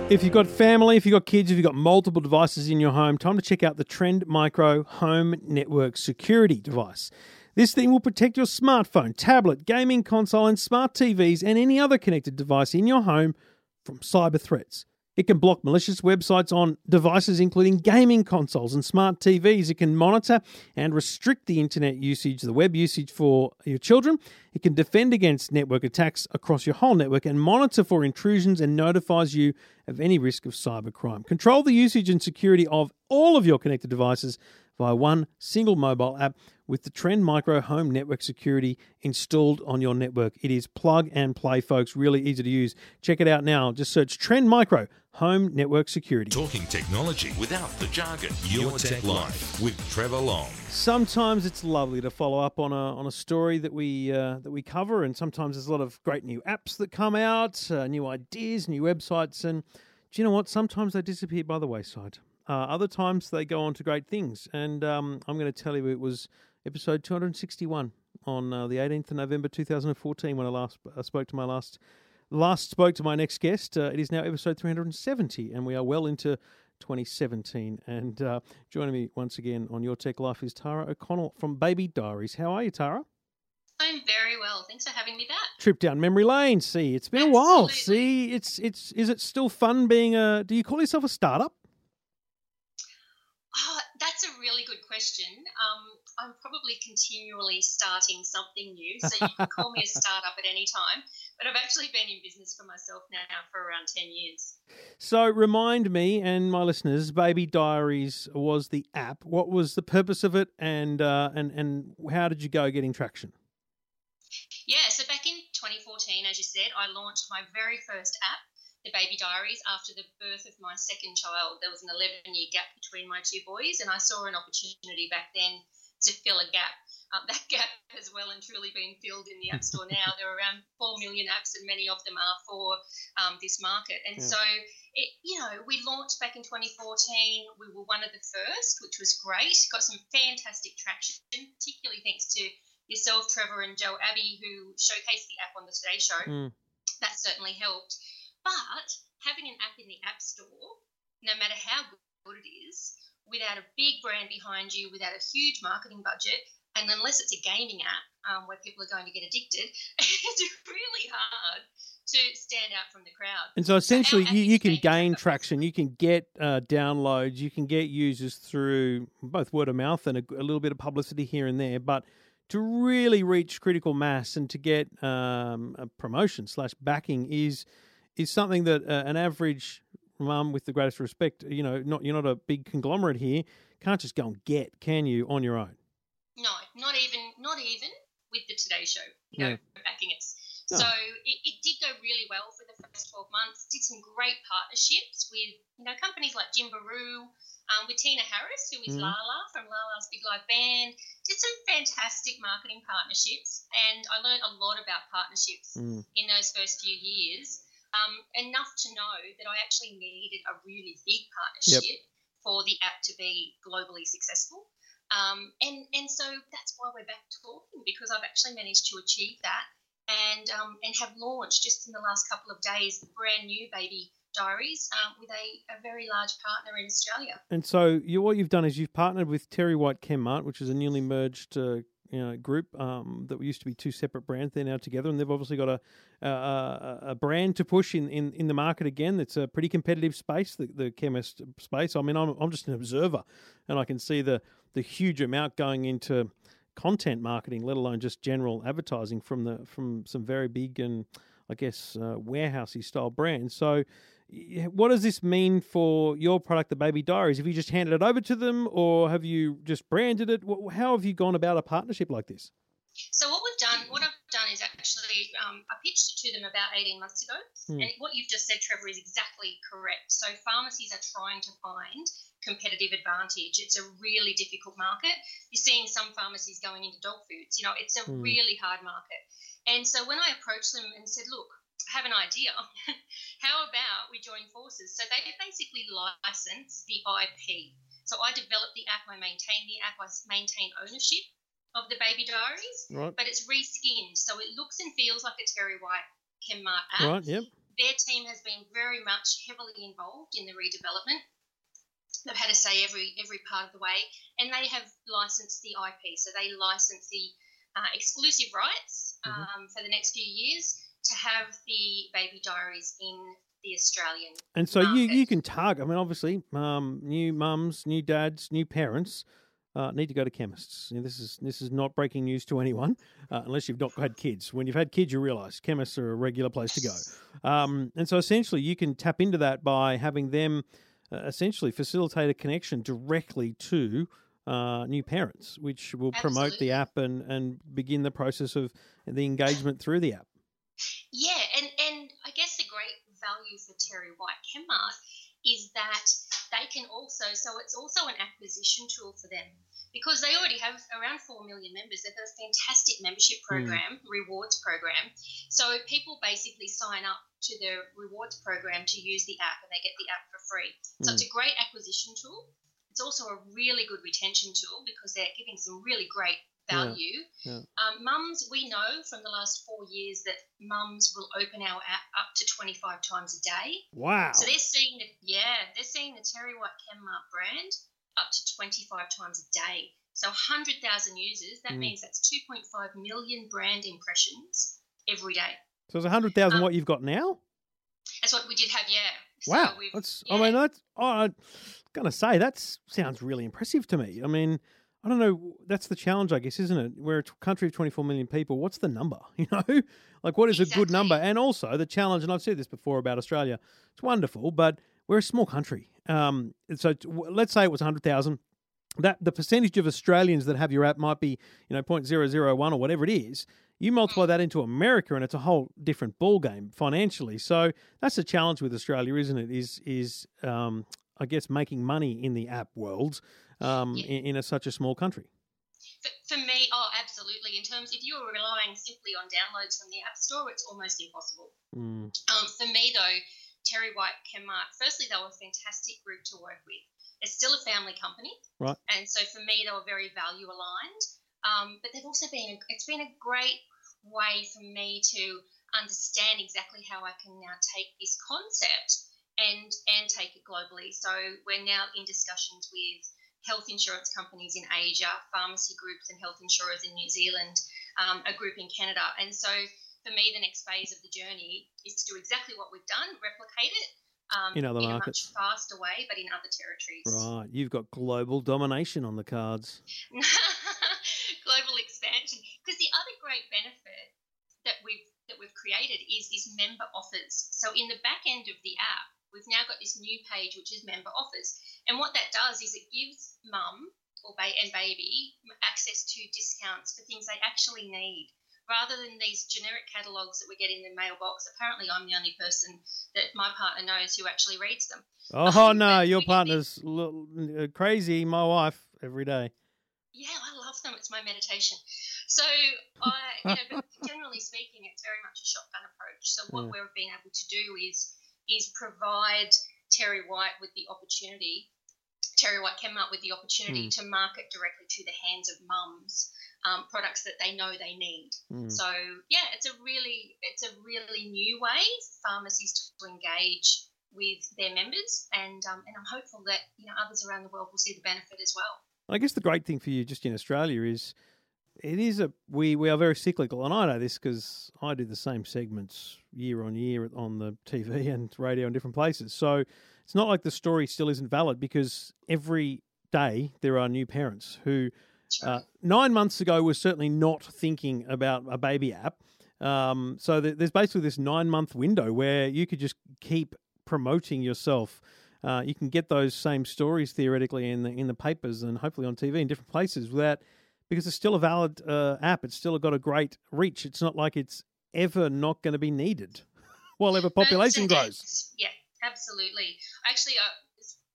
If you've got family, if you've got kids, if you've got multiple devices in your home, time to check out the Trend Micro Home Network Security device. This thing will protect your smartphone, tablet, gaming console, and smart TVs and any other connected device in your home from cyber threats. It can block malicious websites on devices including gaming consoles and smart TVs. It can monitor and restrict the internet usage, the web usage for your children. It can defend against network attacks across your whole network and monitor for intrusions and notifies you of any risk of cybercrime. Control the usage and security of all of your connected devices via one single mobile app with the Trend Micro Home Network Security installed on your network. It is plug and play, folks. Really easy to use. Check it out now. Just search Trend Micro Home Network Security. Talking technology without the jargon. Your, Tech, Life with Trevor Long. Sometimes it's lovely to follow up on a on a story that we uh, that we cover, and sometimes there's a lot of great new apps that come out, uh, new ideas, new websites, and do you know what? Sometimes they disappear by the wayside. Uh, other times they go on to great things, and um, I'm going to tell you it was episode 261 on uh, the 18th of November 2014 when I last uh, spoke to my last last spoke to my next guest. Uh, it is now episode 370, and we are well into 2017. And uh, joining me once again on Your Tech Life is Tara O'Connell from Baby Diaries. How are you, Tara? I'm very well. Thanks for having me back. Trip down memory lane. See, it's been a while. See, it's it's is it still fun being a? Do you call yourself a startup? Oh, that's a really good question. Um, I'm probably continually starting something new, so you can call me a [LAUGHS] startup at any time. But I've actually been in business for myself now for around 10 years. So remind me and my listeners, Baby Diaries was the app. What was the purpose of it, and uh, and and how did you go getting traction? Yeah, so back in 2014, as you said, I launched my very first app the baby diaries after the birth of my second child. There was an 11 year gap between my two boys, and I saw an opportunity back then to fill a gap. Um, [LAUGHS] that gap has well and truly been filled in the App [LAUGHS] Store now. there are around 4 million apps, and many of them are for um, this market. And yeah. so, it, you know, we launched back in 2014. We were one of the first, which was great. Got some fantastic traction, particularly thanks to yourself, Trevor, and Jo Abi, who showcased the app on the Today Show. Mm. That certainly helped. But having an app in the App Store, no matter how good it is, without a big brand behind you, without a huge marketing budget, and unless it's a gaming app um, where people are going to get addicted, [LAUGHS] it's really hard to stand out from the crowd. And so essentially, so you, you can gain traction, you can get uh, downloads, you can get users through both word of mouth and a, a, little bit of publicity here and there. But to really reach critical mass and to get um, a promotion slash backing is is something that uh, an average mum, with the greatest respect, you know, not you're not a big conglomerate here, can't just go and get, can you, on your own? No, not even, not even with the Today Show, you know, yeah. backing us. No. So it, it did go really well for the first 12 months. Did some great partnerships with, you know, companies like Gymbaroo, um, with Tina Harris, who is mm. Lah-Lah from Lah-Lah's Big Live Band. Did some fantastic marketing partnerships, and I learned a lot about partnerships mm. in those first few years um, enough to know that I actually needed a really big partnership yep. for the app to be globally successful. Um, and and so that's why we're back talking because I've actually managed to achieve that and um, and have launched just in the last couple of days the brand new baby diaries um, with a, a very large partner in Australia. And so you, what you've done is you've partnered with Terry White Chemmart, which is a newly merged uh, you know, group um, that used to be two separate brands. They're now together, and they've obviously got a a, a brand to push in, in, in the market again. It's a pretty competitive space, the, the chemist space. I mean, I'm I'm just an observer, and I can see the the huge amount going into content marketing, let alone just general advertising from the from some very big and I guess uh, warehousey style brands. So what does this mean for your product, the Baby Diaries? Have you just handed it over to them, or have you just branded it? How have you gone about a partnership like this? So what we've done, what I've done is actually um, I pitched it to them about 18 months ago, hmm. and what you've just said, Trevor, is exactly correct. So pharmacies are trying to find competitive advantage. It's a really difficult market. You're seeing some pharmacies going into dog foods. You know, it's a hmm. really hard market. And so when I approached them and said, look, have an idea. [LAUGHS] How about we join forces? So they basically license the IP. So I develop the app, I maintain the app, I maintain ownership of the baby diaries, right. but it's reskinned. So it looks and feels like a TerryWhite Chemmart app. Right, yep. Their team has been very much heavily involved in the redevelopment. They've had to say every every part of the way, and they have licensed the IP. So they license the uh, exclusive rights mm-hmm. um, mm-hmm. for the next few years to have the baby diaries in the Australian. And so market. you you can target. I mean, obviously, um, new mums, new dads, new parents. Uh, need to go to chemists. You this is this is not breaking news to anyone, uh, unless you've not had kids. When you've had kids, you realise chemists are a regular place to go. Um, and so essentially, you can tap into that by having them uh, essentially facilitate a connection directly to uh, new parents, which will Absolutely. promote the app and, and begin the process of the engagement through the app. Yeah, and, and I guess the great value for Terry White Chemmart is that they can also, so it's also an acquisition tool for them because they already have around 4 million members. They've got a fantastic membership hmm. program, mm. rewards program. So people basically sign up to the rewards program to use the app and they get the app for free. So mm. it's a great acquisition tool. It's also a really good retention tool because they're giving some really great value. Yeah, yeah. Um, mums, we know from the last four years that mums will open our app up to 25 times a day. Wow. So they're seeing the, yeah, they're seeing the Terry White Chemmart brand up to 25 times a day. So 100,000 users, that mm. means that's 2.5 million brand impressions every day. So it's 100,000 um, what you've got now? That's what we did have, yeah. Wow. So that's, yeah. I mean, that's, oh, I'm going to say, that sounds really impressive to me. I mean, I don't know. That's the challenge, I guess, isn't it? We're a country of 24 million people. What's the number? [LAUGHS] You know, like what is exactly. a good number? And also the challenge, and I've said this before about Australia. It's wonderful, but we're a small country. Um, so let's say it was 100,000. that the percentage of Australians that have your app might be you know 0.001 or whatever it is. You multiply that into America, and it's a whole different ball game financially. So that's the challenge with Australia, isn't it? Is is um, I guess making money in the app world um, Yeah. in, in a, such a small country. For, for me, oh, absolutely. In terms, if you're relying simply on downloads from the App Store, it's almost impossible. Mm. Um, for me, though, Terry White Chemmart, firstly, they were a fantastic group to work with. It's still a family company. Right. And so for me, they were very value aligned. Um, but they've also been, it's been a great way for me to understand exactly how I can now take this concept and and take it globally. So we're now in discussions with health insurance companies in Asia, pharmacy groups and health insurers in New Zealand, um, a group in Canada. And so for me, the next phase of the journey is to do exactly what we've done, replicate it um, In other a markets. much faster way, but in other territories. Right, you've got global domination on the cards. [LAUGHS] global expansion. Because the other great benefit that we've that we've created is is member offers. So in the back end of the app, we've now got this new page which is member offers, and what that does is it gives mum or ba- and baby access to discounts for things they actually need. Rather than these generic catalogues that we get in the mailbox, apparently I'm the only person that my partner knows who actually reads them. Oh Um, no, your partner's uh, crazy. My wife every day. Yeah, I love them. It's my meditation. So, I, you know, but [LAUGHS] generally speaking, it's very much a shotgun approach. So, what Yeah. we've been able to do is is provide Terry White with the opportunity. Terry White came up with the opportunity to market directly to the hands of mums um, products that they know they need. Mm. So, yeah, it's a really it's a really new way for pharmacies to engage with their members, and um, and I'm hopeful that you know others around the world will see the benefit as well. I guess the great thing for you just in Australia is it is a we we are very cyclical, and I know this because I do the same segments year on year on the TV [LAUGHS] and radio in different places. So it's not like the story still isn't valid because every day there are new parents who uh, nine months ago were certainly not thinking about a baby app. Um, so th- there's basically this nine month window where you could just keep promoting yourself. Uh, you can get those same stories theoretically in the in the papers and hopefully on TV in different places without because it's still a valid uh, app. It's still got a great reach. It's not like it's ever not going to be needed [LAUGHS] while ever population grows. Yeah, absolutely. Actually, uh,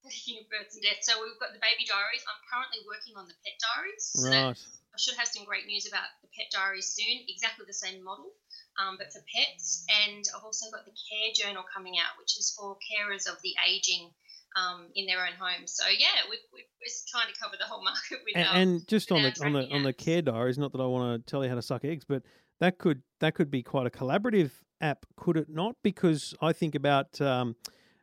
speaking of births and deaths, so we've got the baby diaries. I'm currently working on the pet diaries. So Right. I should have some great news about the pet diaries soon. Exactly the same model, um, but for pets. And I've also got the care journal coming out, which is for carers of the aging. Um, in their own homes, so yeah, we're, we're trying to cover the whole [LAUGHS] market with And, um, and just on the on the tracking on the apps. care diaries, not that I want to tell you how to suck eggs, but that could that could be quite a collaborative app, could it not? Because I think about um,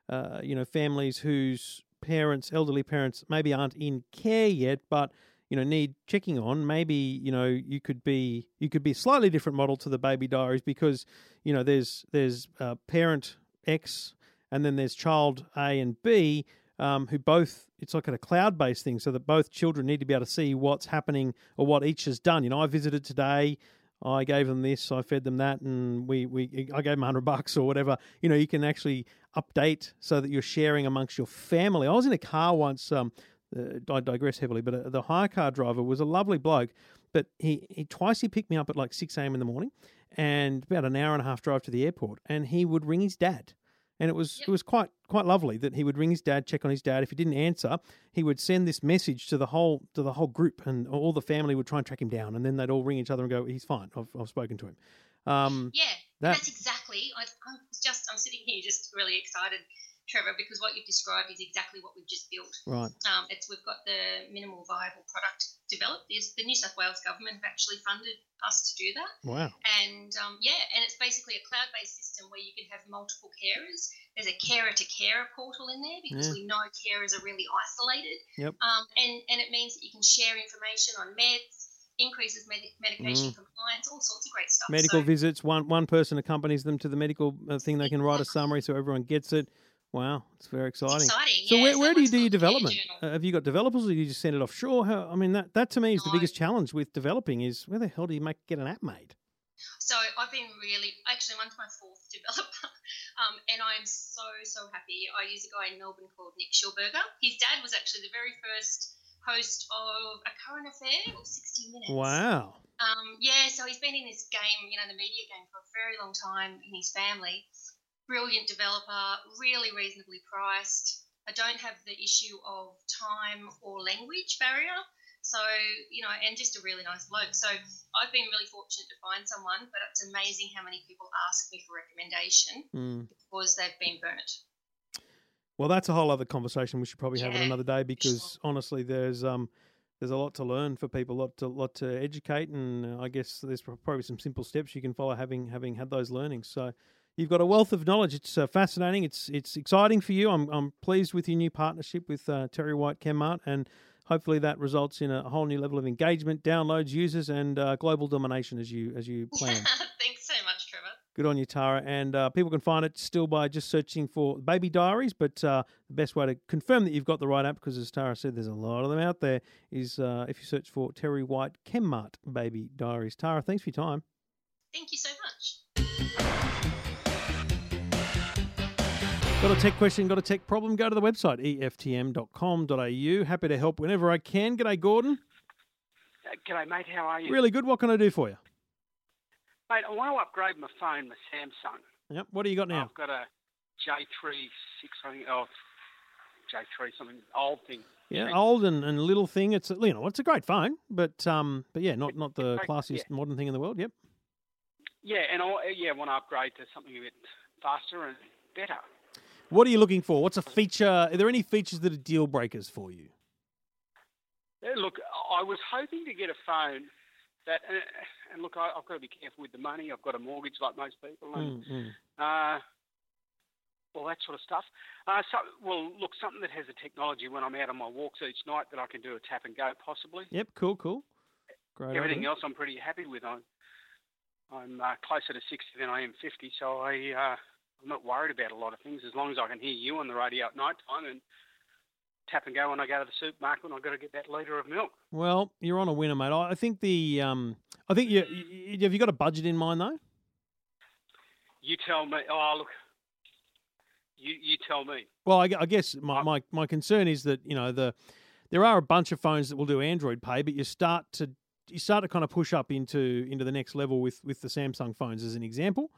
uh, you know families whose parents, elderly parents, maybe aren't in care yet, but you know need checking on. Maybe you know you could be you could be a slightly different model to the baby diaries because you know there's there's uh, parent X and then there's child A and B um, who both it's like a cloud based thing, so that both children need to be able to see what's happening or what each has done. You know, I visited today. I gave them this, I fed them that, and we, we I gave them hundred bucks or whatever. You know, you can actually update so that you're sharing amongst your family. I was in a car once. Um, uh, I digress heavily, but uh, the hire car driver was a lovely bloke. But he, he twice he picked me up at like six a.m. in the morning, and about an hour and a half drive to the airport, and he would ring his dad and it was Yep. it was quite quite lovely that he would ring his dad, check on his dad. If he didn't answer, he would send this message to the whole to the whole group, and all the family would try and track him down, and then they'd all ring each other and go, "He's fine. I've, I've spoken to him." Um, Yeah, That- that's exactly. I, I'm just I'm sitting here just really excited, Trevor, because what you've described is exactly what we've just built. right. Um, it's we've got the minimal viable product developed. There's, the New South Wales government have actually funded us to do that, Wow. and um, yeah, and it's basically a cloud-based system where you can have multiple carers. There's a carer-to-carer portal in there because Yeah. we know carers are really isolated. Yep. Um, and and it means that you can share information on meds, increases med- medication compliance, all sorts of great stuff. Mm. Medical So- visits. One one person accompanies them to the medical uh, thing. They can write a summary so everyone gets it. Wow, it's very exciting. exciting. So yeah. where, where do you do your development? Uh, have you got developers, or do you just send it offshore? How, I mean, that that to me is the biggest challenge with developing is where the hell do you make get an app made? So I've been really, actually, one's my fourth [LAUGHS] developer, um, and I'm so so happy. I use a guy in Melbourne called Nick Schilberger. His dad was actually the very first host of A Current Affair or 60 Minutes. Wow. Um, yeah, so he's been in this game, you know, the media game for a very long time in his family. Brilliant developer, really reasonably priced. I don't have the issue of time or language barrier. So, you know, and just a really nice bloke. So I've been really fortunate to find someone, but it's amazing how many people ask me for recommendation Mm. because they've been burnt. Well, that's a whole other conversation we should probably have another day because sure. honestly, there's um, there's a lot to learn for people, a lot to lot to educate, and uh, I guess there's probably some simple steps you can follow having having had those learnings. So you've got a wealth of knowledge. It's uh, fascinating. It's it's exciting for you. I'm I'm pleased with your new partnership with uh, Terry White Chemmart, and hopefully that results in a whole new level of engagement, downloads, users, and uh, global domination as you as you [LAUGHS] plan. Thanks so much, Trevor. Good on you, Tara. And uh, people can find it still by just searching for Baby Diaries. But uh, the best way to confirm that you've got the right app, because as Tara said, there's a lot of them out there, is uh, if you search for Terry White Chemmart Baby Diaries. Tara, thanks for your time. Thank you so much. Got a tech question, got a tech problem? Go to the website, eftm.com.au. Happy to help whenever I can. G'day, Gordon. Uh, G'day, mate. How are you? Really good. What can I do for you? Mate, I want to upgrade my phone, my Samsung. Yep. What do you got now? I've got a J3 6 something, oh, J3 something, old thing. Yeah, old and, and little thing. It's a, you know, it's a great phone, but um, but yeah, not not the classiest yeah. modern thing in the world. Yep. Yeah, and I yeah want to upgrade to something a bit faster and better. What are you looking for? What's a feature? Are there any features that are deal breakers for you? Yeah, look, I was hoping to get a phone that, uh, and look, I, I've got to be careful with the money. I've got a mortgage like most people, and Mm, mm. uh, all that sort of stuff. Uh, so, well, look, something that has a technology when I'm out on my walks each night that I can do a tap and go, possibly. Yep, cool, cool. Great. Everything idea. else I'm pretty happy with. I'm, I'm uh, closer to 60 than I am 50, so I, uh, I'm not worried about a lot of things as long as I can hear you on the radio at night time and tap and go when I go to the supermarket and I've got to get that litre of milk. Well, you're on a winner, mate. I think the um, I think you, you have you got a budget in mind though? You tell me. Oh, look. You, you tell me. Well, I, I guess my, Um, my, my concern is that you know the there are a bunch of phones that will do Android Pay, but you start to you start to kind of push up into into the next level with with the Samsung phones as an example.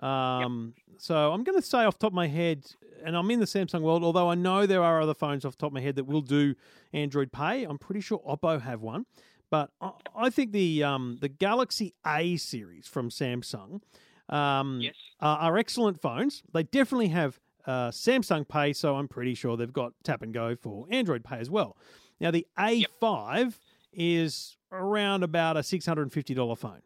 Um, So I'm going to say off the top of my head, and I'm in the Samsung world, although I know there are other phones off the top of my head that will do Android Pay. I'm pretty sure Oppo have one, but I, I think the um, the Galaxy A series from Samsung um, Yes. are, are excellent phones. They definitely have uh, Samsung Pay, so I'm pretty sure they've got Tap and Go for Android Pay as well. Now the A5 is around about a $650 phone.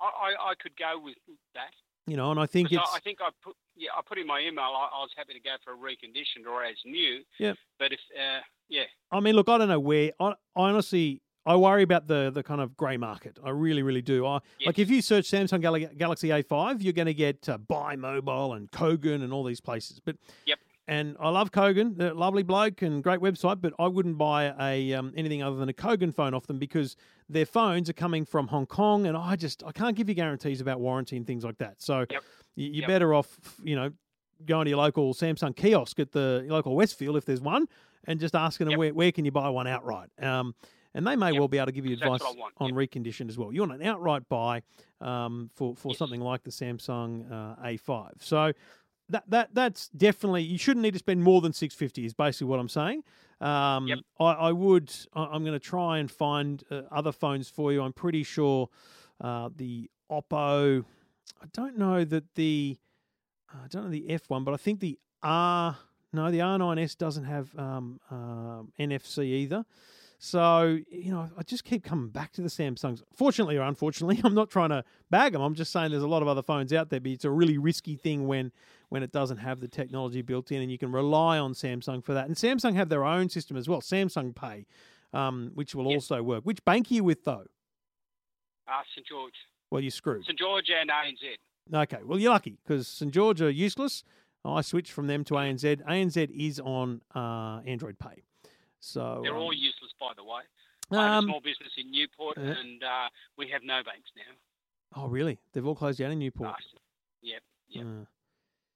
I, I could go with that. You know, and I think it's I, I think I put yeah I put in my email I, I was happy to go for a reconditioned or as new. Yeah. But if uh, yeah I mean, look, I don't know where. I, honestly, I worry about the the kind of grey market. I really, really do. I Yes. like if you search Samsung Gal- Galaxy A5, you're going to get uh, Buy Mobile and Kogan and all these places. But Yep. And I love Kogan, they're a lovely bloke and great website. But I wouldn't buy a um, anything other than a Kogan phone off them because their phones are coming from Hong Kong, and I just I can't give you guarantees about warranty and things like that. So Yep. you- you're Yep. better off, you know, going to your local Samsung kiosk at the local Westfield if there's one, and just asking them Yep. where, where can you buy one outright. Um, and they may well be able to give you advice on reconditioned as well. You want an outright buy um, for for Yes. something like the Samsung uh, A5. So that that that's definitely you shouldn't need to spend more than six fifty. Is basically what I'm saying. Um, Yep. I, I would. I- I'm going to try and find uh, other phones for you. I'm pretty sure uh, the Oppo. I don't know that the. I don't know the F one, but I think the R. No, the R9S doesn't have um, um NFC either. So you know, I just keep coming back to the Samsungs. Fortunately or unfortunately, [LAUGHS] I'm not trying to bag them. I'm just saying there's a lot of other phones out there, but it's a really risky thing when when it doesn't have the technology built in, and you can rely on Samsung for that. And Samsung have their own system as well, Samsung Pay, um, which will Yep. also work. Which bank are you with though? uh, St George, Well, you're screwed. St George and ANZ. Okay, well, you're lucky because St George are useless. I switched from them to ANZ. ANZ is on uh, Android Pay. So They're um, all useless, by the way. I have a um, small business in Newport, yeah. and uh, we have no banks now. oh, really? They've all closed down in Newport. Bastard. Yep, yep. Uh,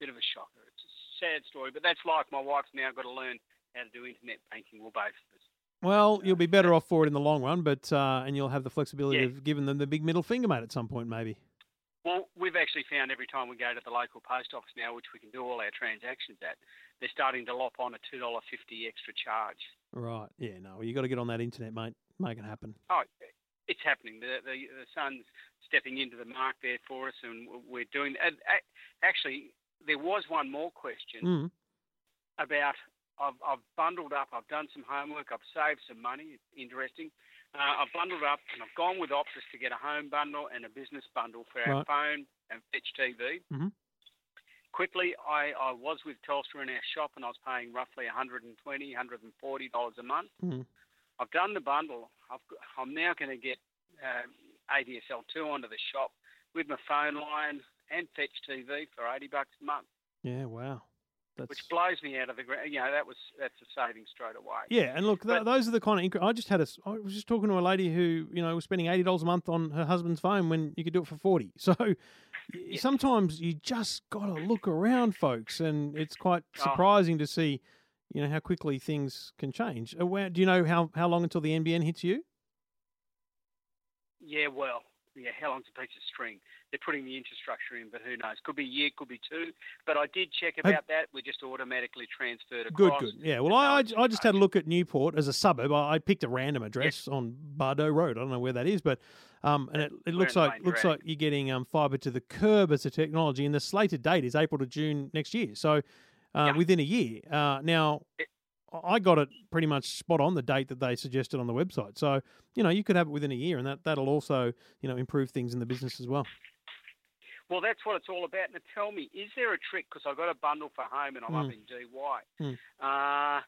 Bit of a shocker. It's a sad story, but that's life. My wife's now got to learn how to do internet banking. Well, both of us. Well, you'll be better off for it in the long run, but uh, and you'll have the flexibility Yeah. of giving them the big middle finger, mate, at some point, maybe. Well, we've actually found every time we go to the local post office now, which we can do all our transactions at, they're starting to lop on a two dollar fifty extra charge. Right. Yeah. No. You got to get on that internet, mate. Make it happen. Oh, it's happening. The, the the sun's stepping into the mark there for us, and we're doing. And actually, there was one more question Mm. about. I've, I've bundled up. I've done some homework. I've saved some money. Interesting. Uh, I've bundled up, and I've gone with Optus to get a home bundle and a business bundle for our Right. phone and Fetch TV. Mhm. Quickly, I, I was with Telstra in our shop, and I was paying roughly $120, 140 dollars a month. Mhm. I've done the bundle. I've, I'm now going to get um, ADSL two onto the shop with my phone line and Fetch TV for 80 bucks a month, Yeah. Wow. That's which blows me out of the ground. You know, that was that's a saving straight away. Yeah, and look, th- But- those are the kind of. Incre- I just had a. s- I was just talking to a lady who, you know, was spending eighty dollars a month on her husband's phone when you could do it for forty. [LAUGHS] So sometimes you just got to look around, folks, and it's quite Oh. surprising to see, you know, how quickly things can change. Uh, where- Do you know how how long until the NBN hits you? Yeah, well, yeah. How long's a piece of string? They're putting the infrastructure in, but who knows? Could be a year, could be two. But I did check about that. We just automatically transferred Good, across. good. Yeah. Well, I, I, I just had a look at Newport as a suburb. I, I picked a random address on Bardo Road. I don't know where that is, but um, and it, it looks like looks drag. like you're getting um, fibre to the curb as a technology, and the slated date is April to June next year. So uh, Yeah. within a year. Uh, now. It- I got it pretty much spot on the date that they suggested on the website. So, you know, you could have it within a year and that, that'll also, you know, improve things in the business as well. Well, that's what it's all about. Now, tell me, is there a trick? Because I've got a bundle for home and I'm up Mm. in DY. Mm. Uh,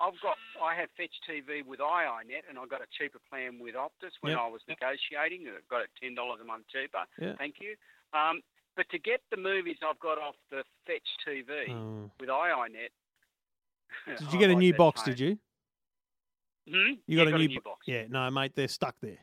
I've got, I have Fetch TV with iiNet, and I got a cheaper plan with Optus when Yep. I was negotiating. I got it ten dollars a month cheaper. Yeah. Thank you. Um, but to get the movies I've got off the Fetch TV Oh. with iiNet. [LAUGHS] Did you get a new box, did you? Hmm? You got Yeah, a new, new box. Yeah, no, mate, they're stuck there.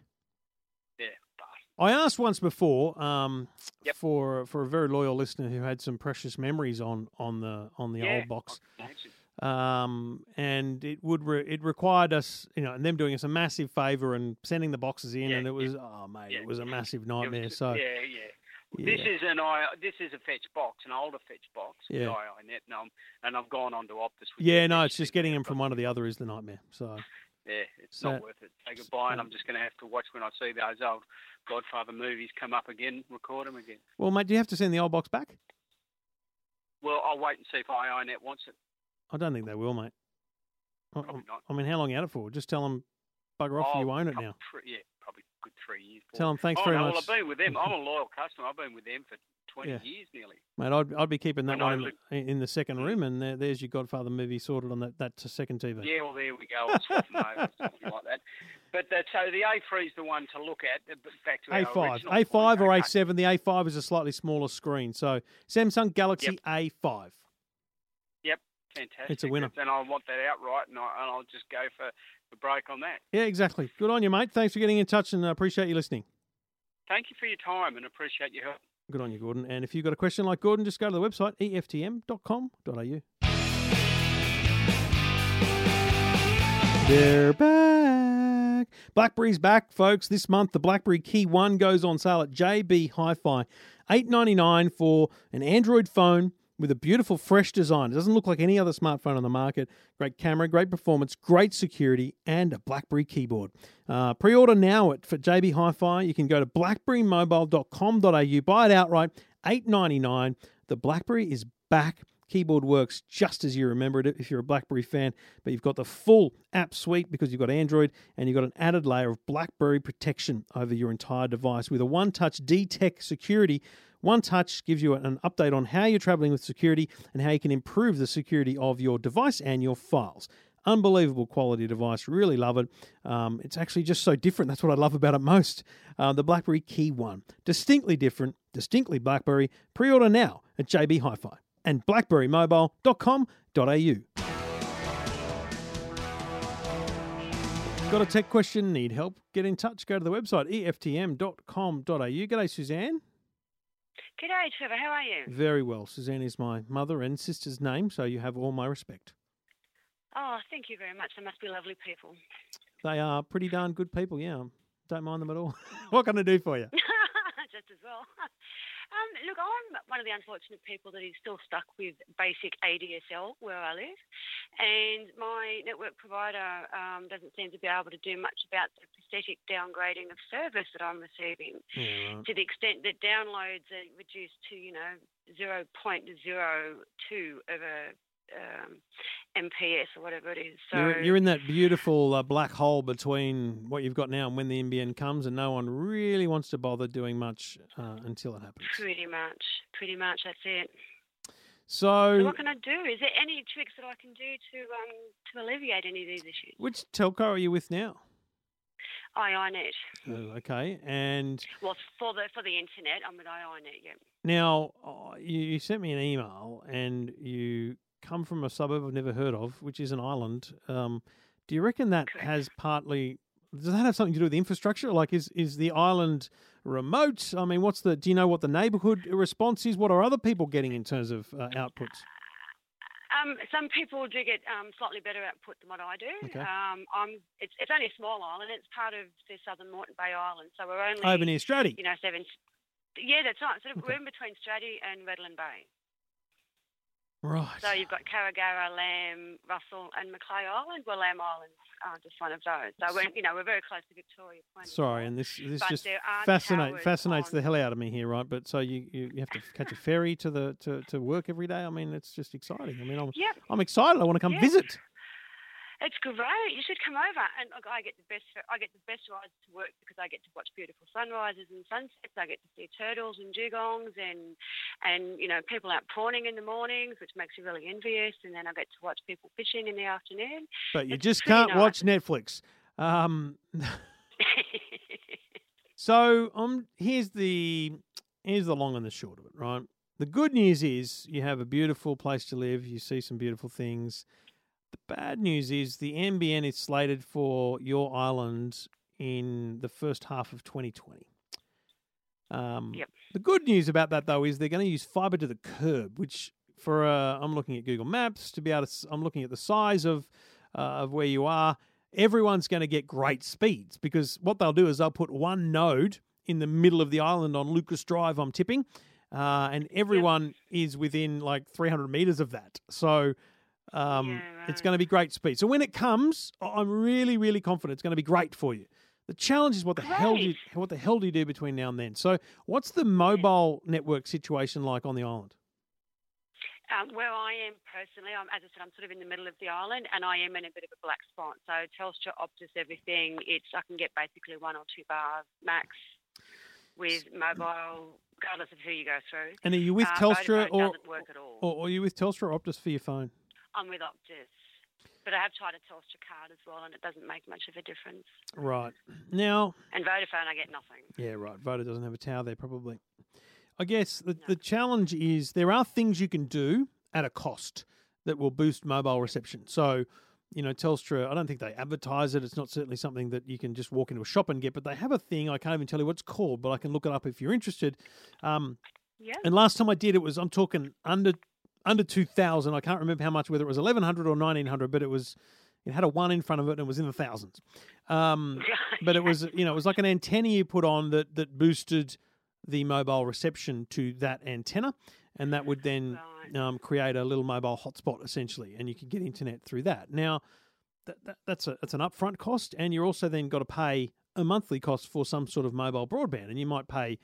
Yeah. I asked once before um, Yep. for for a very loyal listener who had some precious memories on on the on the yeah, old box, I can imagine. um, and it would re- it required us, you know, and them doing us a massive favour and sending the boxes in, Yeah, and it yeah. was oh mate, Yeah. it was a massive nightmare. was- so yeah, yeah. yeah. This is an I. This is a fetch box, an older fetch box with Yeah. iiNet, and, I'm, and I've gone on to Optus. With yeah, no, it's just getting them from one to the other is the nightmare. So Yeah, it's not worth it. Say goodbye, and I'm just going to have to watch when I see those old Godfather movies come up again, record them again. well, mate, do you have to send the old box back? Well, I'll wait and see if iiNet wants it. I don't think they will, mate. I, Probably not. I mean, how long you had it for? Just tell them, bugger off, Oh, you own it now. Yeah, good three years. Tell them thanks oh, very no, much. Well, I've been with them. I'm a loyal customer. I've been with them for 20 Yeah. years nearly. Mate, I'd, I'd be keeping that one in, look- the- in the second Mm. room, and there, there's your Godfather movie sorted on that, that second TV. Yeah, well, there we go. I'll swap them over, something like that. But that, so the A3 is the one to look at. Back to A5, A5 point, or. A7. The A5 is a slightly smaller screen. So Samsung Galaxy A5. Fantastic. It's a winner. And I want that outright, and, I, and I'll just go for the break on that. Yeah, exactly. Good on you, mate. Thanks for getting in touch, and I appreciate you listening. Thank you for your time and appreciate your help. Good on you, Gordon. And if you've got a question like Gordon, just go to the website eftm.com.au. They're back. BlackBerry's back, folks. This month, the BlackBerry Key 1 goes on sale at JB Hi-Fi. $8.99 for an Android phone with a beautiful, fresh design. It doesn't look like any other smartphone on the market. Great camera, great performance, great security, and a BlackBerry keyboard. Uh, pre-order now at for JB Hi-Fi. You can go to blackberrymobile.com.au, buy it outright, $8.99. The BlackBerry is back. Keyboard works just as you remembered it if you're a BlackBerry fan, but you've got the full app suite because you've got Android and you've got an added layer of BlackBerry protection over your entire device with a one touch DTEK security. One Touch gives you an update on how you're traveling with security and how you can improve the security of your device and your files. Unbelievable quality device. Really love it. Um, it's actually just so different. That's what I love about it most. Uh, the BlackBerry Key One. Distinctly different, distinctly BlackBerry. Pre order now at JB Hi Fi and blackberrymobile.com.au. Got a tech question? Need help? Get in touch. Go to the website eftm.com.au. G'day, Suzanne. G'day, Trevor. How are you? Very well. Suzanne is my mother and sister's name, so you have all my respect. Oh, thank you very much. They must be lovely people. They are pretty darn good people. Yeah, don't mind them at all. [LAUGHS] what can I do for you? [LAUGHS] Just as well. [LAUGHS] Um, look, I'm one of the unfortunate people that is still stuck with basic ADSL where I live, and my network provider um, doesn't seem to be able to do much about the pathetic downgrading of service that I'm receiving. Yeah. To the extent that downloads are reduced to, you know, 0.02 of a um, MPS or whatever it is. So You're, you're in that beautiful uh, black hole between what you've got now and when the NBN comes, and no one really wants to bother doing much uh, until it happens. pretty much, pretty much that's it. So, So what can I do? Is there any tricks that I can do to um, to alleviate any of these issues? which telco are you with now? IINet. Oh, okay, and Well, for the for the internet, I'm with IINet. Yeah. now uh, you, you sent me an email, and you come from a suburb I've never heard of, which is an island. Um, do you reckon that has partly? Does that have something to do with the infrastructure? Like, is is the island remote? I mean, what's the? Do you know what the neighbourhood response is? What are other people getting in terms of uh, outputs? Um, some people do get um, slightly better output than what I do. Okay. Um, I'm. It's, it's only a small island. It's part of the Southern Moreton Bay Island, so we're only Over near Stratty. you know seven. Yeah, that's right. Sort of, Okay. We're in between Stratty and Redland Bay. Right. So you've got Karragarra, Lamb, Russell, and Macleay Island. Well, Lamb Island's uh, just one of those. So we're, you know, we're very close to Victoria Point. Sorry, and this this But just fascinate fascinates the hell out of me here, right? But so you, you, have to catch a ferry to the to, to work every day. I mean, it's just exciting. I mean, I'm Yep, I'm excited. I want to come Yeah. visit. It's great. You should come over. And look, I get the best. I get the best rides to work because I get to watch beautiful sunrises and sunsets. I get to see turtles and dugongs and and you know people out prawning in the mornings, which makes you really envious. And then I get to watch people fishing in the afternoon. But you It's just can't nice. watch [LAUGHS] Netflix. Um, so um, here's the here's the long and the short of it, right? The good news is you have a beautiful place to live. You see some beautiful things. The bad news is the NBN is slated for your island in the first half of 2020. Um, Yep. The good news about that though is they're going to use fiber to the curb, which for uh, I'm looking at Google Maps to be able to. I'm looking at the size of uh, of where you are. Everyone's going to get great speeds because what they'll do is they'll put one node in the middle of the island on Lucas Drive. I'm tipping, uh, and everyone is within like 300 meters of that. So. Um, Yeah, It's going to be great speed. So when it comes, I'm really, really confident it's going to be great for you. The challenge is what the hell do you, what the hell do you do between now and then? So what's the mobile network situation like on the island? Um, where I am personally, I'm, as I said, I'm sort of in the middle of the island, and I am in a bit of a black spot. So Telstra, Optus, everything, it's I can get basically one or two bars max with mobile, regardless of who you go through. And are you with Uh, Telstra or, work at all. or, or are you with Telstra or Optus for your phone? I'm with Optus, but I have tried a Telstra card as well, and it doesn't make much of a difference. Right. Now, And Vodafone, I get nothing. Yeah, right. Voda doesn't have a tower there, probably. I guess the, the challenge is there are things you can do at a cost that will boost mobile reception. So, you know, Telstra, I don't think they advertise it. It's not certainly something that you can just walk into a shop and get, but they have a thing. I can't even tell you what it's called, but I can look it up if you're interested. Um, Yeah. and last time I did it was, I'm talking under under 2000. I can't remember how much, whether it was 1100 or 1900, but it was, it had a one in front of it and it was in the thousands. Um, [LAUGHS] but it was you know it was like an antenna you put on that that boosted the mobile reception to that antenna and that would then um, create a little mobile hotspot essentially and you could get internet through that now that, that, that's a that's an upfront cost and you're also then got to pay a monthly cost for some sort of mobile broadband and you might pay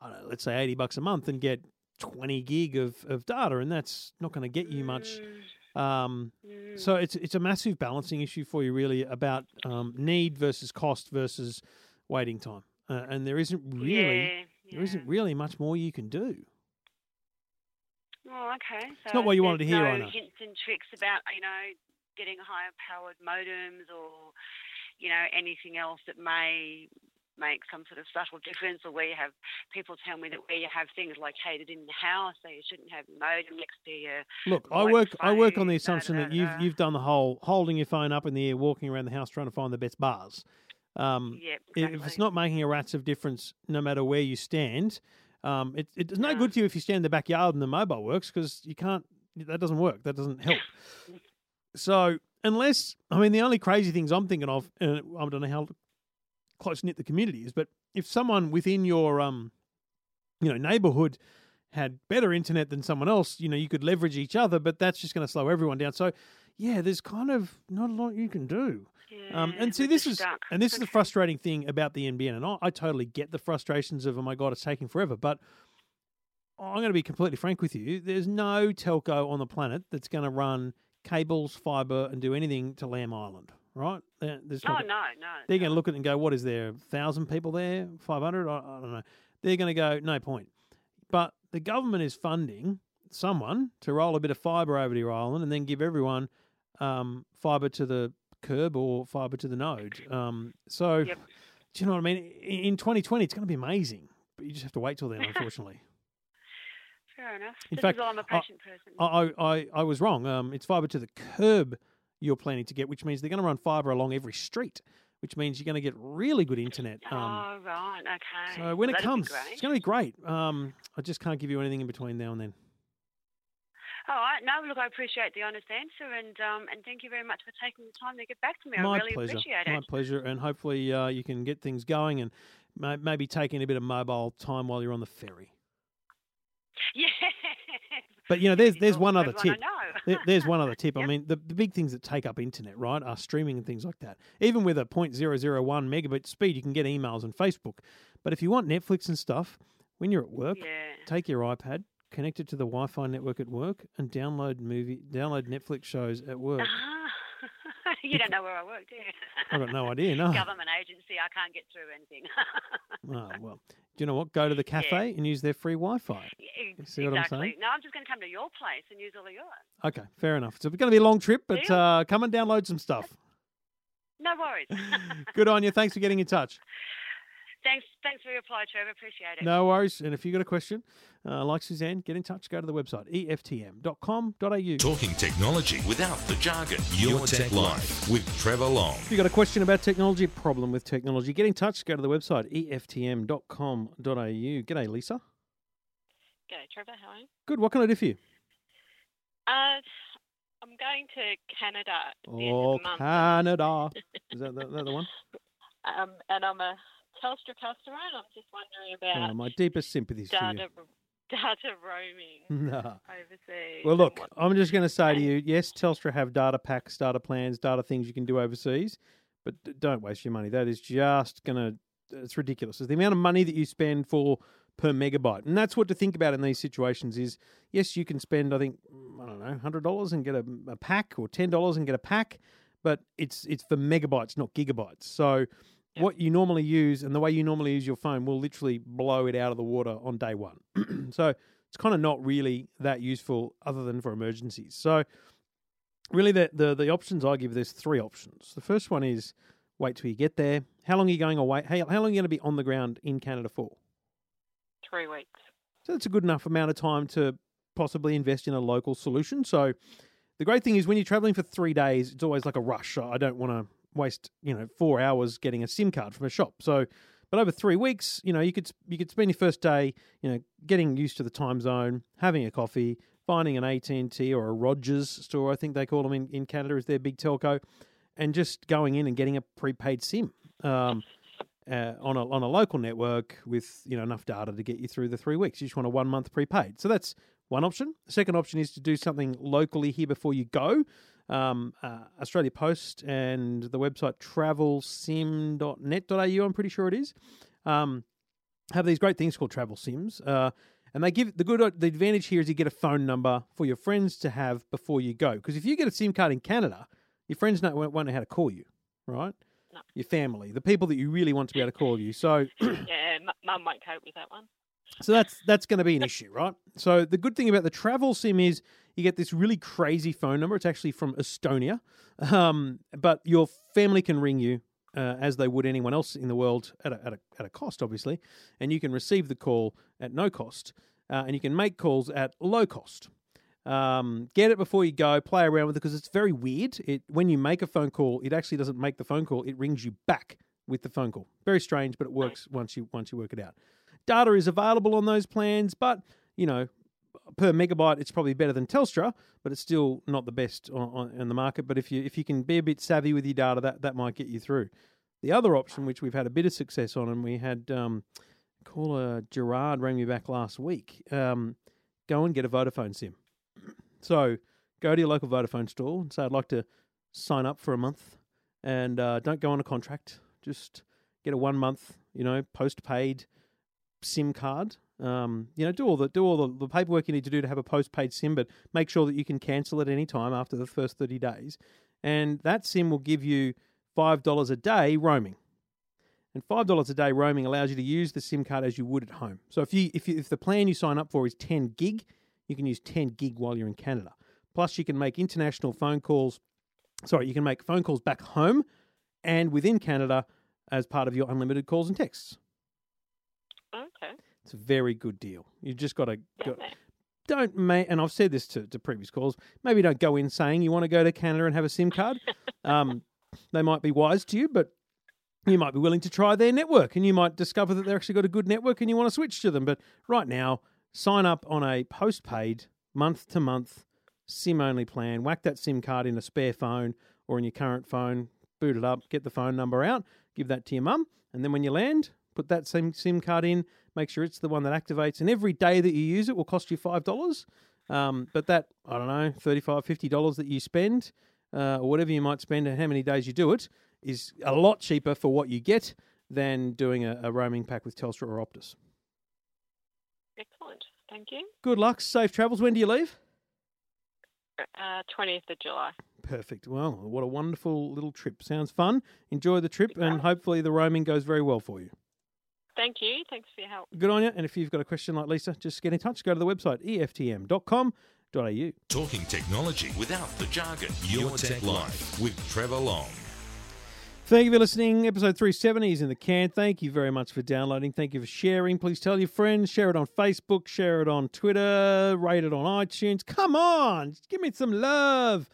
I don't know, let's say 80 bucks a month and get 20 gig of, of data and that's not going to get you much Mm, um, mm. so it's it's a massive balancing issue for you, really, about um, need versus cost versus waiting time, uh, and there isn't really yeah, there isn't really much more you can do. Oh, okay. So not what you wanted to hear, no I know. hints and tricks about you know getting higher powered modems or you know anything else that may make some sort of subtle difference, or where you have people tell me that where you have things located in the house, so you shouldn't have modem next to your. Look, I work I work on the assumption da, that da, you've you've done the whole holding your phone up in the air, walking around the house trying to find the best bars. Um, yeah, exactly. If it's not making a rat's of difference, no matter where you stand, um, it, it's no No. good to you if you stand in the backyard and the mobile works because you can't. That doesn't work. That doesn't [LAUGHS] help. So unless I mean the only crazy things I'm thinking of, and I don't know how close knit the community is, but if someone within your um, you know, neighborhood had better internet than someone else, you know, you could leverage each other, but that's just going to slow everyone down. So, yeah, there's kind of not a lot you can do. Um, and see, this is stuck. and this is the frustrating thing about the NBN, and I, I totally get the frustrations of, oh my god, it's taking forever. But I'm going to be completely frank with you. There's no telco on the planet that's going to run cables, fiber, and do anything to Lamb Island, right? There's Oh not- no, no. they're going to look at it and go, "What is there? Thousand people there? Five hundred? I, I don't know." They're going to go, "No point." But the government is funding someone to roll a bit of fibre over to your island and then give everyone um, fibre to the curb or fibre to the node. Um, so, Yep. do you know what I mean? In in 2020, it's going to be amazing, but you just have to wait till then, [LAUGHS] unfortunately. Fair enough. In this fact, I'm a I- patient person. I, I, I was wrong. Um, it's fibre to the curb you're planning to get, which means they're going to run fibre along every street, which means you're going to get really good internet. Um, oh right, okay. So when it comes, it's going to be great. Um, I just can't give you anything in between now and then. All right. No, look, I appreciate the honest answer, and um, and thank you very much for taking the time to get back to me. My I really pleasure. appreciate My pleasure. And hopefully uh, you can get things going and may- maybe taking a bit of mobile time while you're on the ferry. [LAUGHS] Yeah. But you know, there's there's one other tip. There- There's one other [LAUGHS] tip. I mean, the, the big things that take up internet, right, are streaming and things like that. Even with a 0.001 megabit speed, you can get emails and Facebook. But if you want Netflix and stuff, when you're at work, Yeah. take your iPad, connect it to the Wi-Fi network at work, and download movie, download Netflix shows at work. Ah, [LAUGHS] you don't know where I work, do you? I've got no idea. No. [LAUGHS] Government agency. I can't get through anything. Oh, well, do you know what? Go to the cafe and use their free Wi-Fi. Yeah, see what I'm saying? No, I'm just going to come to your place and use all of yours. Okay, fair enough. So it's going to be a long trip, but uh, come and download some stuff. No worries. [LAUGHS] Good on you. Thanks for getting in touch. Thanks, thanks for your reply, Trevor. Appreciate it. No worries. And if you've got a question, uh, like Suzanne, get in touch. Go to the website, eftm.com.au. Talking technology without the jargon. Your, Tech, Life with Trevor Long. If you've got a question about technology, problem with technology, get in touch. Go to the website, eftm.com.au. G'day, Lisa. G'day, Trevor. How are you? Good. What can I do for you? Uh, I'm going to Canada at the end Oh, of the month. Canada. [LAUGHS] Is that the, that the one? Um, and I'm a Telstra customer, and I'm just wondering about Oh, my deepest sympathies for you. data data roaming [LAUGHS] No. overseas. Well, look, I'm just going to say to you, yes, Telstra have data packs, data plans, data things you can do overseas, but don't waste your money. That is just going to, it's ridiculous. It's the amount of money that you spend for per megabyte. And that's what to think about in these situations is, yes, you can spend, I think, mm, I don't know, $100 and get a, a pack or $10 and get a pack, but it's it's for megabytes, not gigabytes. So what you normally use and the way you normally use your phone will literally blow it out of the water on day one. [CLEARS THROAT] so it's kind of not really that useful other than for emergencies. So really the, the the options I give there's three options. The first one is wait till you get there. How long are you going away? How, how long are you going to be on the ground in Canada for? three weeks. So that's a good enough amount of time to possibly invest in a local solution. So the great thing is when you're traveling for three days, it's always like a rush. I don't want to waste you know four hours getting a SIM card from a shop. So, but over three weeks, you know you could you could spend your first day, you know, getting used to the time zone, having a coffee, finding an AT and T or a Rogers store, I think they call them in, in Canada, is their big telco, and just going in and getting a prepaid SIM. Um, uh, on a on a local network with you know enough data to get you through the three weeks. You just want a one month prepaid. So that's one option. Second option is to do something locally here before you go. Um, uh, Australia Post and the website travelsim.net.au, I'm pretty sure it is, um, have these great things called travel sims. Uh, and they give the good the advantage here is you get a phone number for your friends to have before you go. Because if you get a SIM card in Canada, your friends know, won't know how to call you, right? No. Your family, the people that you really want to be able to call you. So [COUGHS] yeah, mum won't cope with that one. so that's that's going to be an issue, right? So the good thing about the travel sim is you get this really crazy phone number. It's actually from Estonia, um, but your family can ring you uh, as they would anyone else in the world at a, at a at a cost, obviously, and you can receive the call at no cost, uh, and you can make calls at low cost. Um, get it before you go. Play around with it because it's very weird. It when you make a phone call, it actually doesn't make the phone call. It rings you back with the phone call. Very strange, but it works once you once you work it out. Data is available on those plans, but you know, per megabyte, it's probably better than Telstra, but it's still not the best on, on, the market. But if you if you can be a bit savvy with your data, that that might get you through. The other option, which we've had a bit of success on, and we had um, caller Gerard rang me back last week. Um, go and get a Vodafone SIM. [CLEARS THROAT] So go to your local Vodafone store and say, I'd like to sign up for a month, and uh, don't go on a contract. Just get a one month, you know, postpaid SIM card. Um, you know, do all the do all the, the paperwork you need to do to have a postpaid SIM, but make sure that you can cancel at any time after the first thirty days. And that SIM will give you five dollars a day roaming. And five dollars a day roaming allows you to use the SIM card as you would at home. So if you if you, if the plan you sign up for is ten gig, you can use ten gig while you're in Canada. Plus, you can make international phone calls. Sorry, you can make phone calls back home and within Canada as part of your unlimited calls and texts. It's a very good deal. You just got to go, don't ma- and I've said this to, to previous calls. Maybe don't go in saying you want to go to Canada and have a SIM card. [LAUGHS] um, they might be wise to you, but you might be willing to try their network, and you might discover that they've actually got a good network, and you want to switch to them. But right now, sign up on a postpaid month to month SIM only plan. Whack that SIM card in a spare phone or in your current phone. Boot it up. Get the phone number out. Give that to your mum, and then when you land, put that same SIM card in. Make sure it's the one that activates, and every day that you use it will cost you five dollars. Um, but that I don't know, 35 50 dollars that you spend, uh, or whatever you might spend, and how many days you do it, is a lot cheaper for what you get than doing a, a roaming pack with Telstra or Optus. Excellent. Thank you. Good luck, safe travels. When do you leave? Uh, 20th of July. Perfect. Well, what a wonderful little trip. Sounds fun. Enjoy the trip, and hopefully the roaming goes very well for you. Thank you. Thanks for your help. Good on you. And if you've got a question like Lisa, just get in touch. Go to the website eftm.com.au. Talking technology without the jargon. Your, Tech, Life with Trevor Long. Thank you for listening. Episode 370 is in the can. Thank you very much for downloading. Thank you for sharing. Please tell your friends. Share it on Facebook. Share it on Twitter. Rate it on iTunes. Come on. Just give me some love.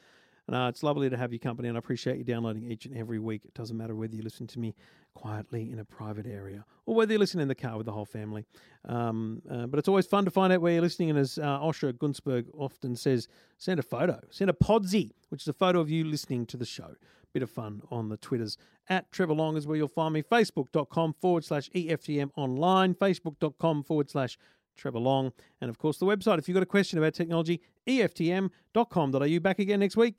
And, uh, it's lovely to have your company, and I appreciate you downloading each and every week. It doesn't matter whether you listen to me quietly in a private area or whether you're listening in the car with the whole family. Um, uh, but it's always fun to find out where you're listening. And as uh, Osher Gunsberg often says, send a photo, send a podsy, which is a photo of you listening to the show. Bit of fun on the Twitters. At Trevor Long is where you'll find me. Facebook.com forward slash EFTM online. Facebook.com forward slash Trevor Long. And of course, the website. If you've got a question about technology, EFTM.com.au. Back again next week.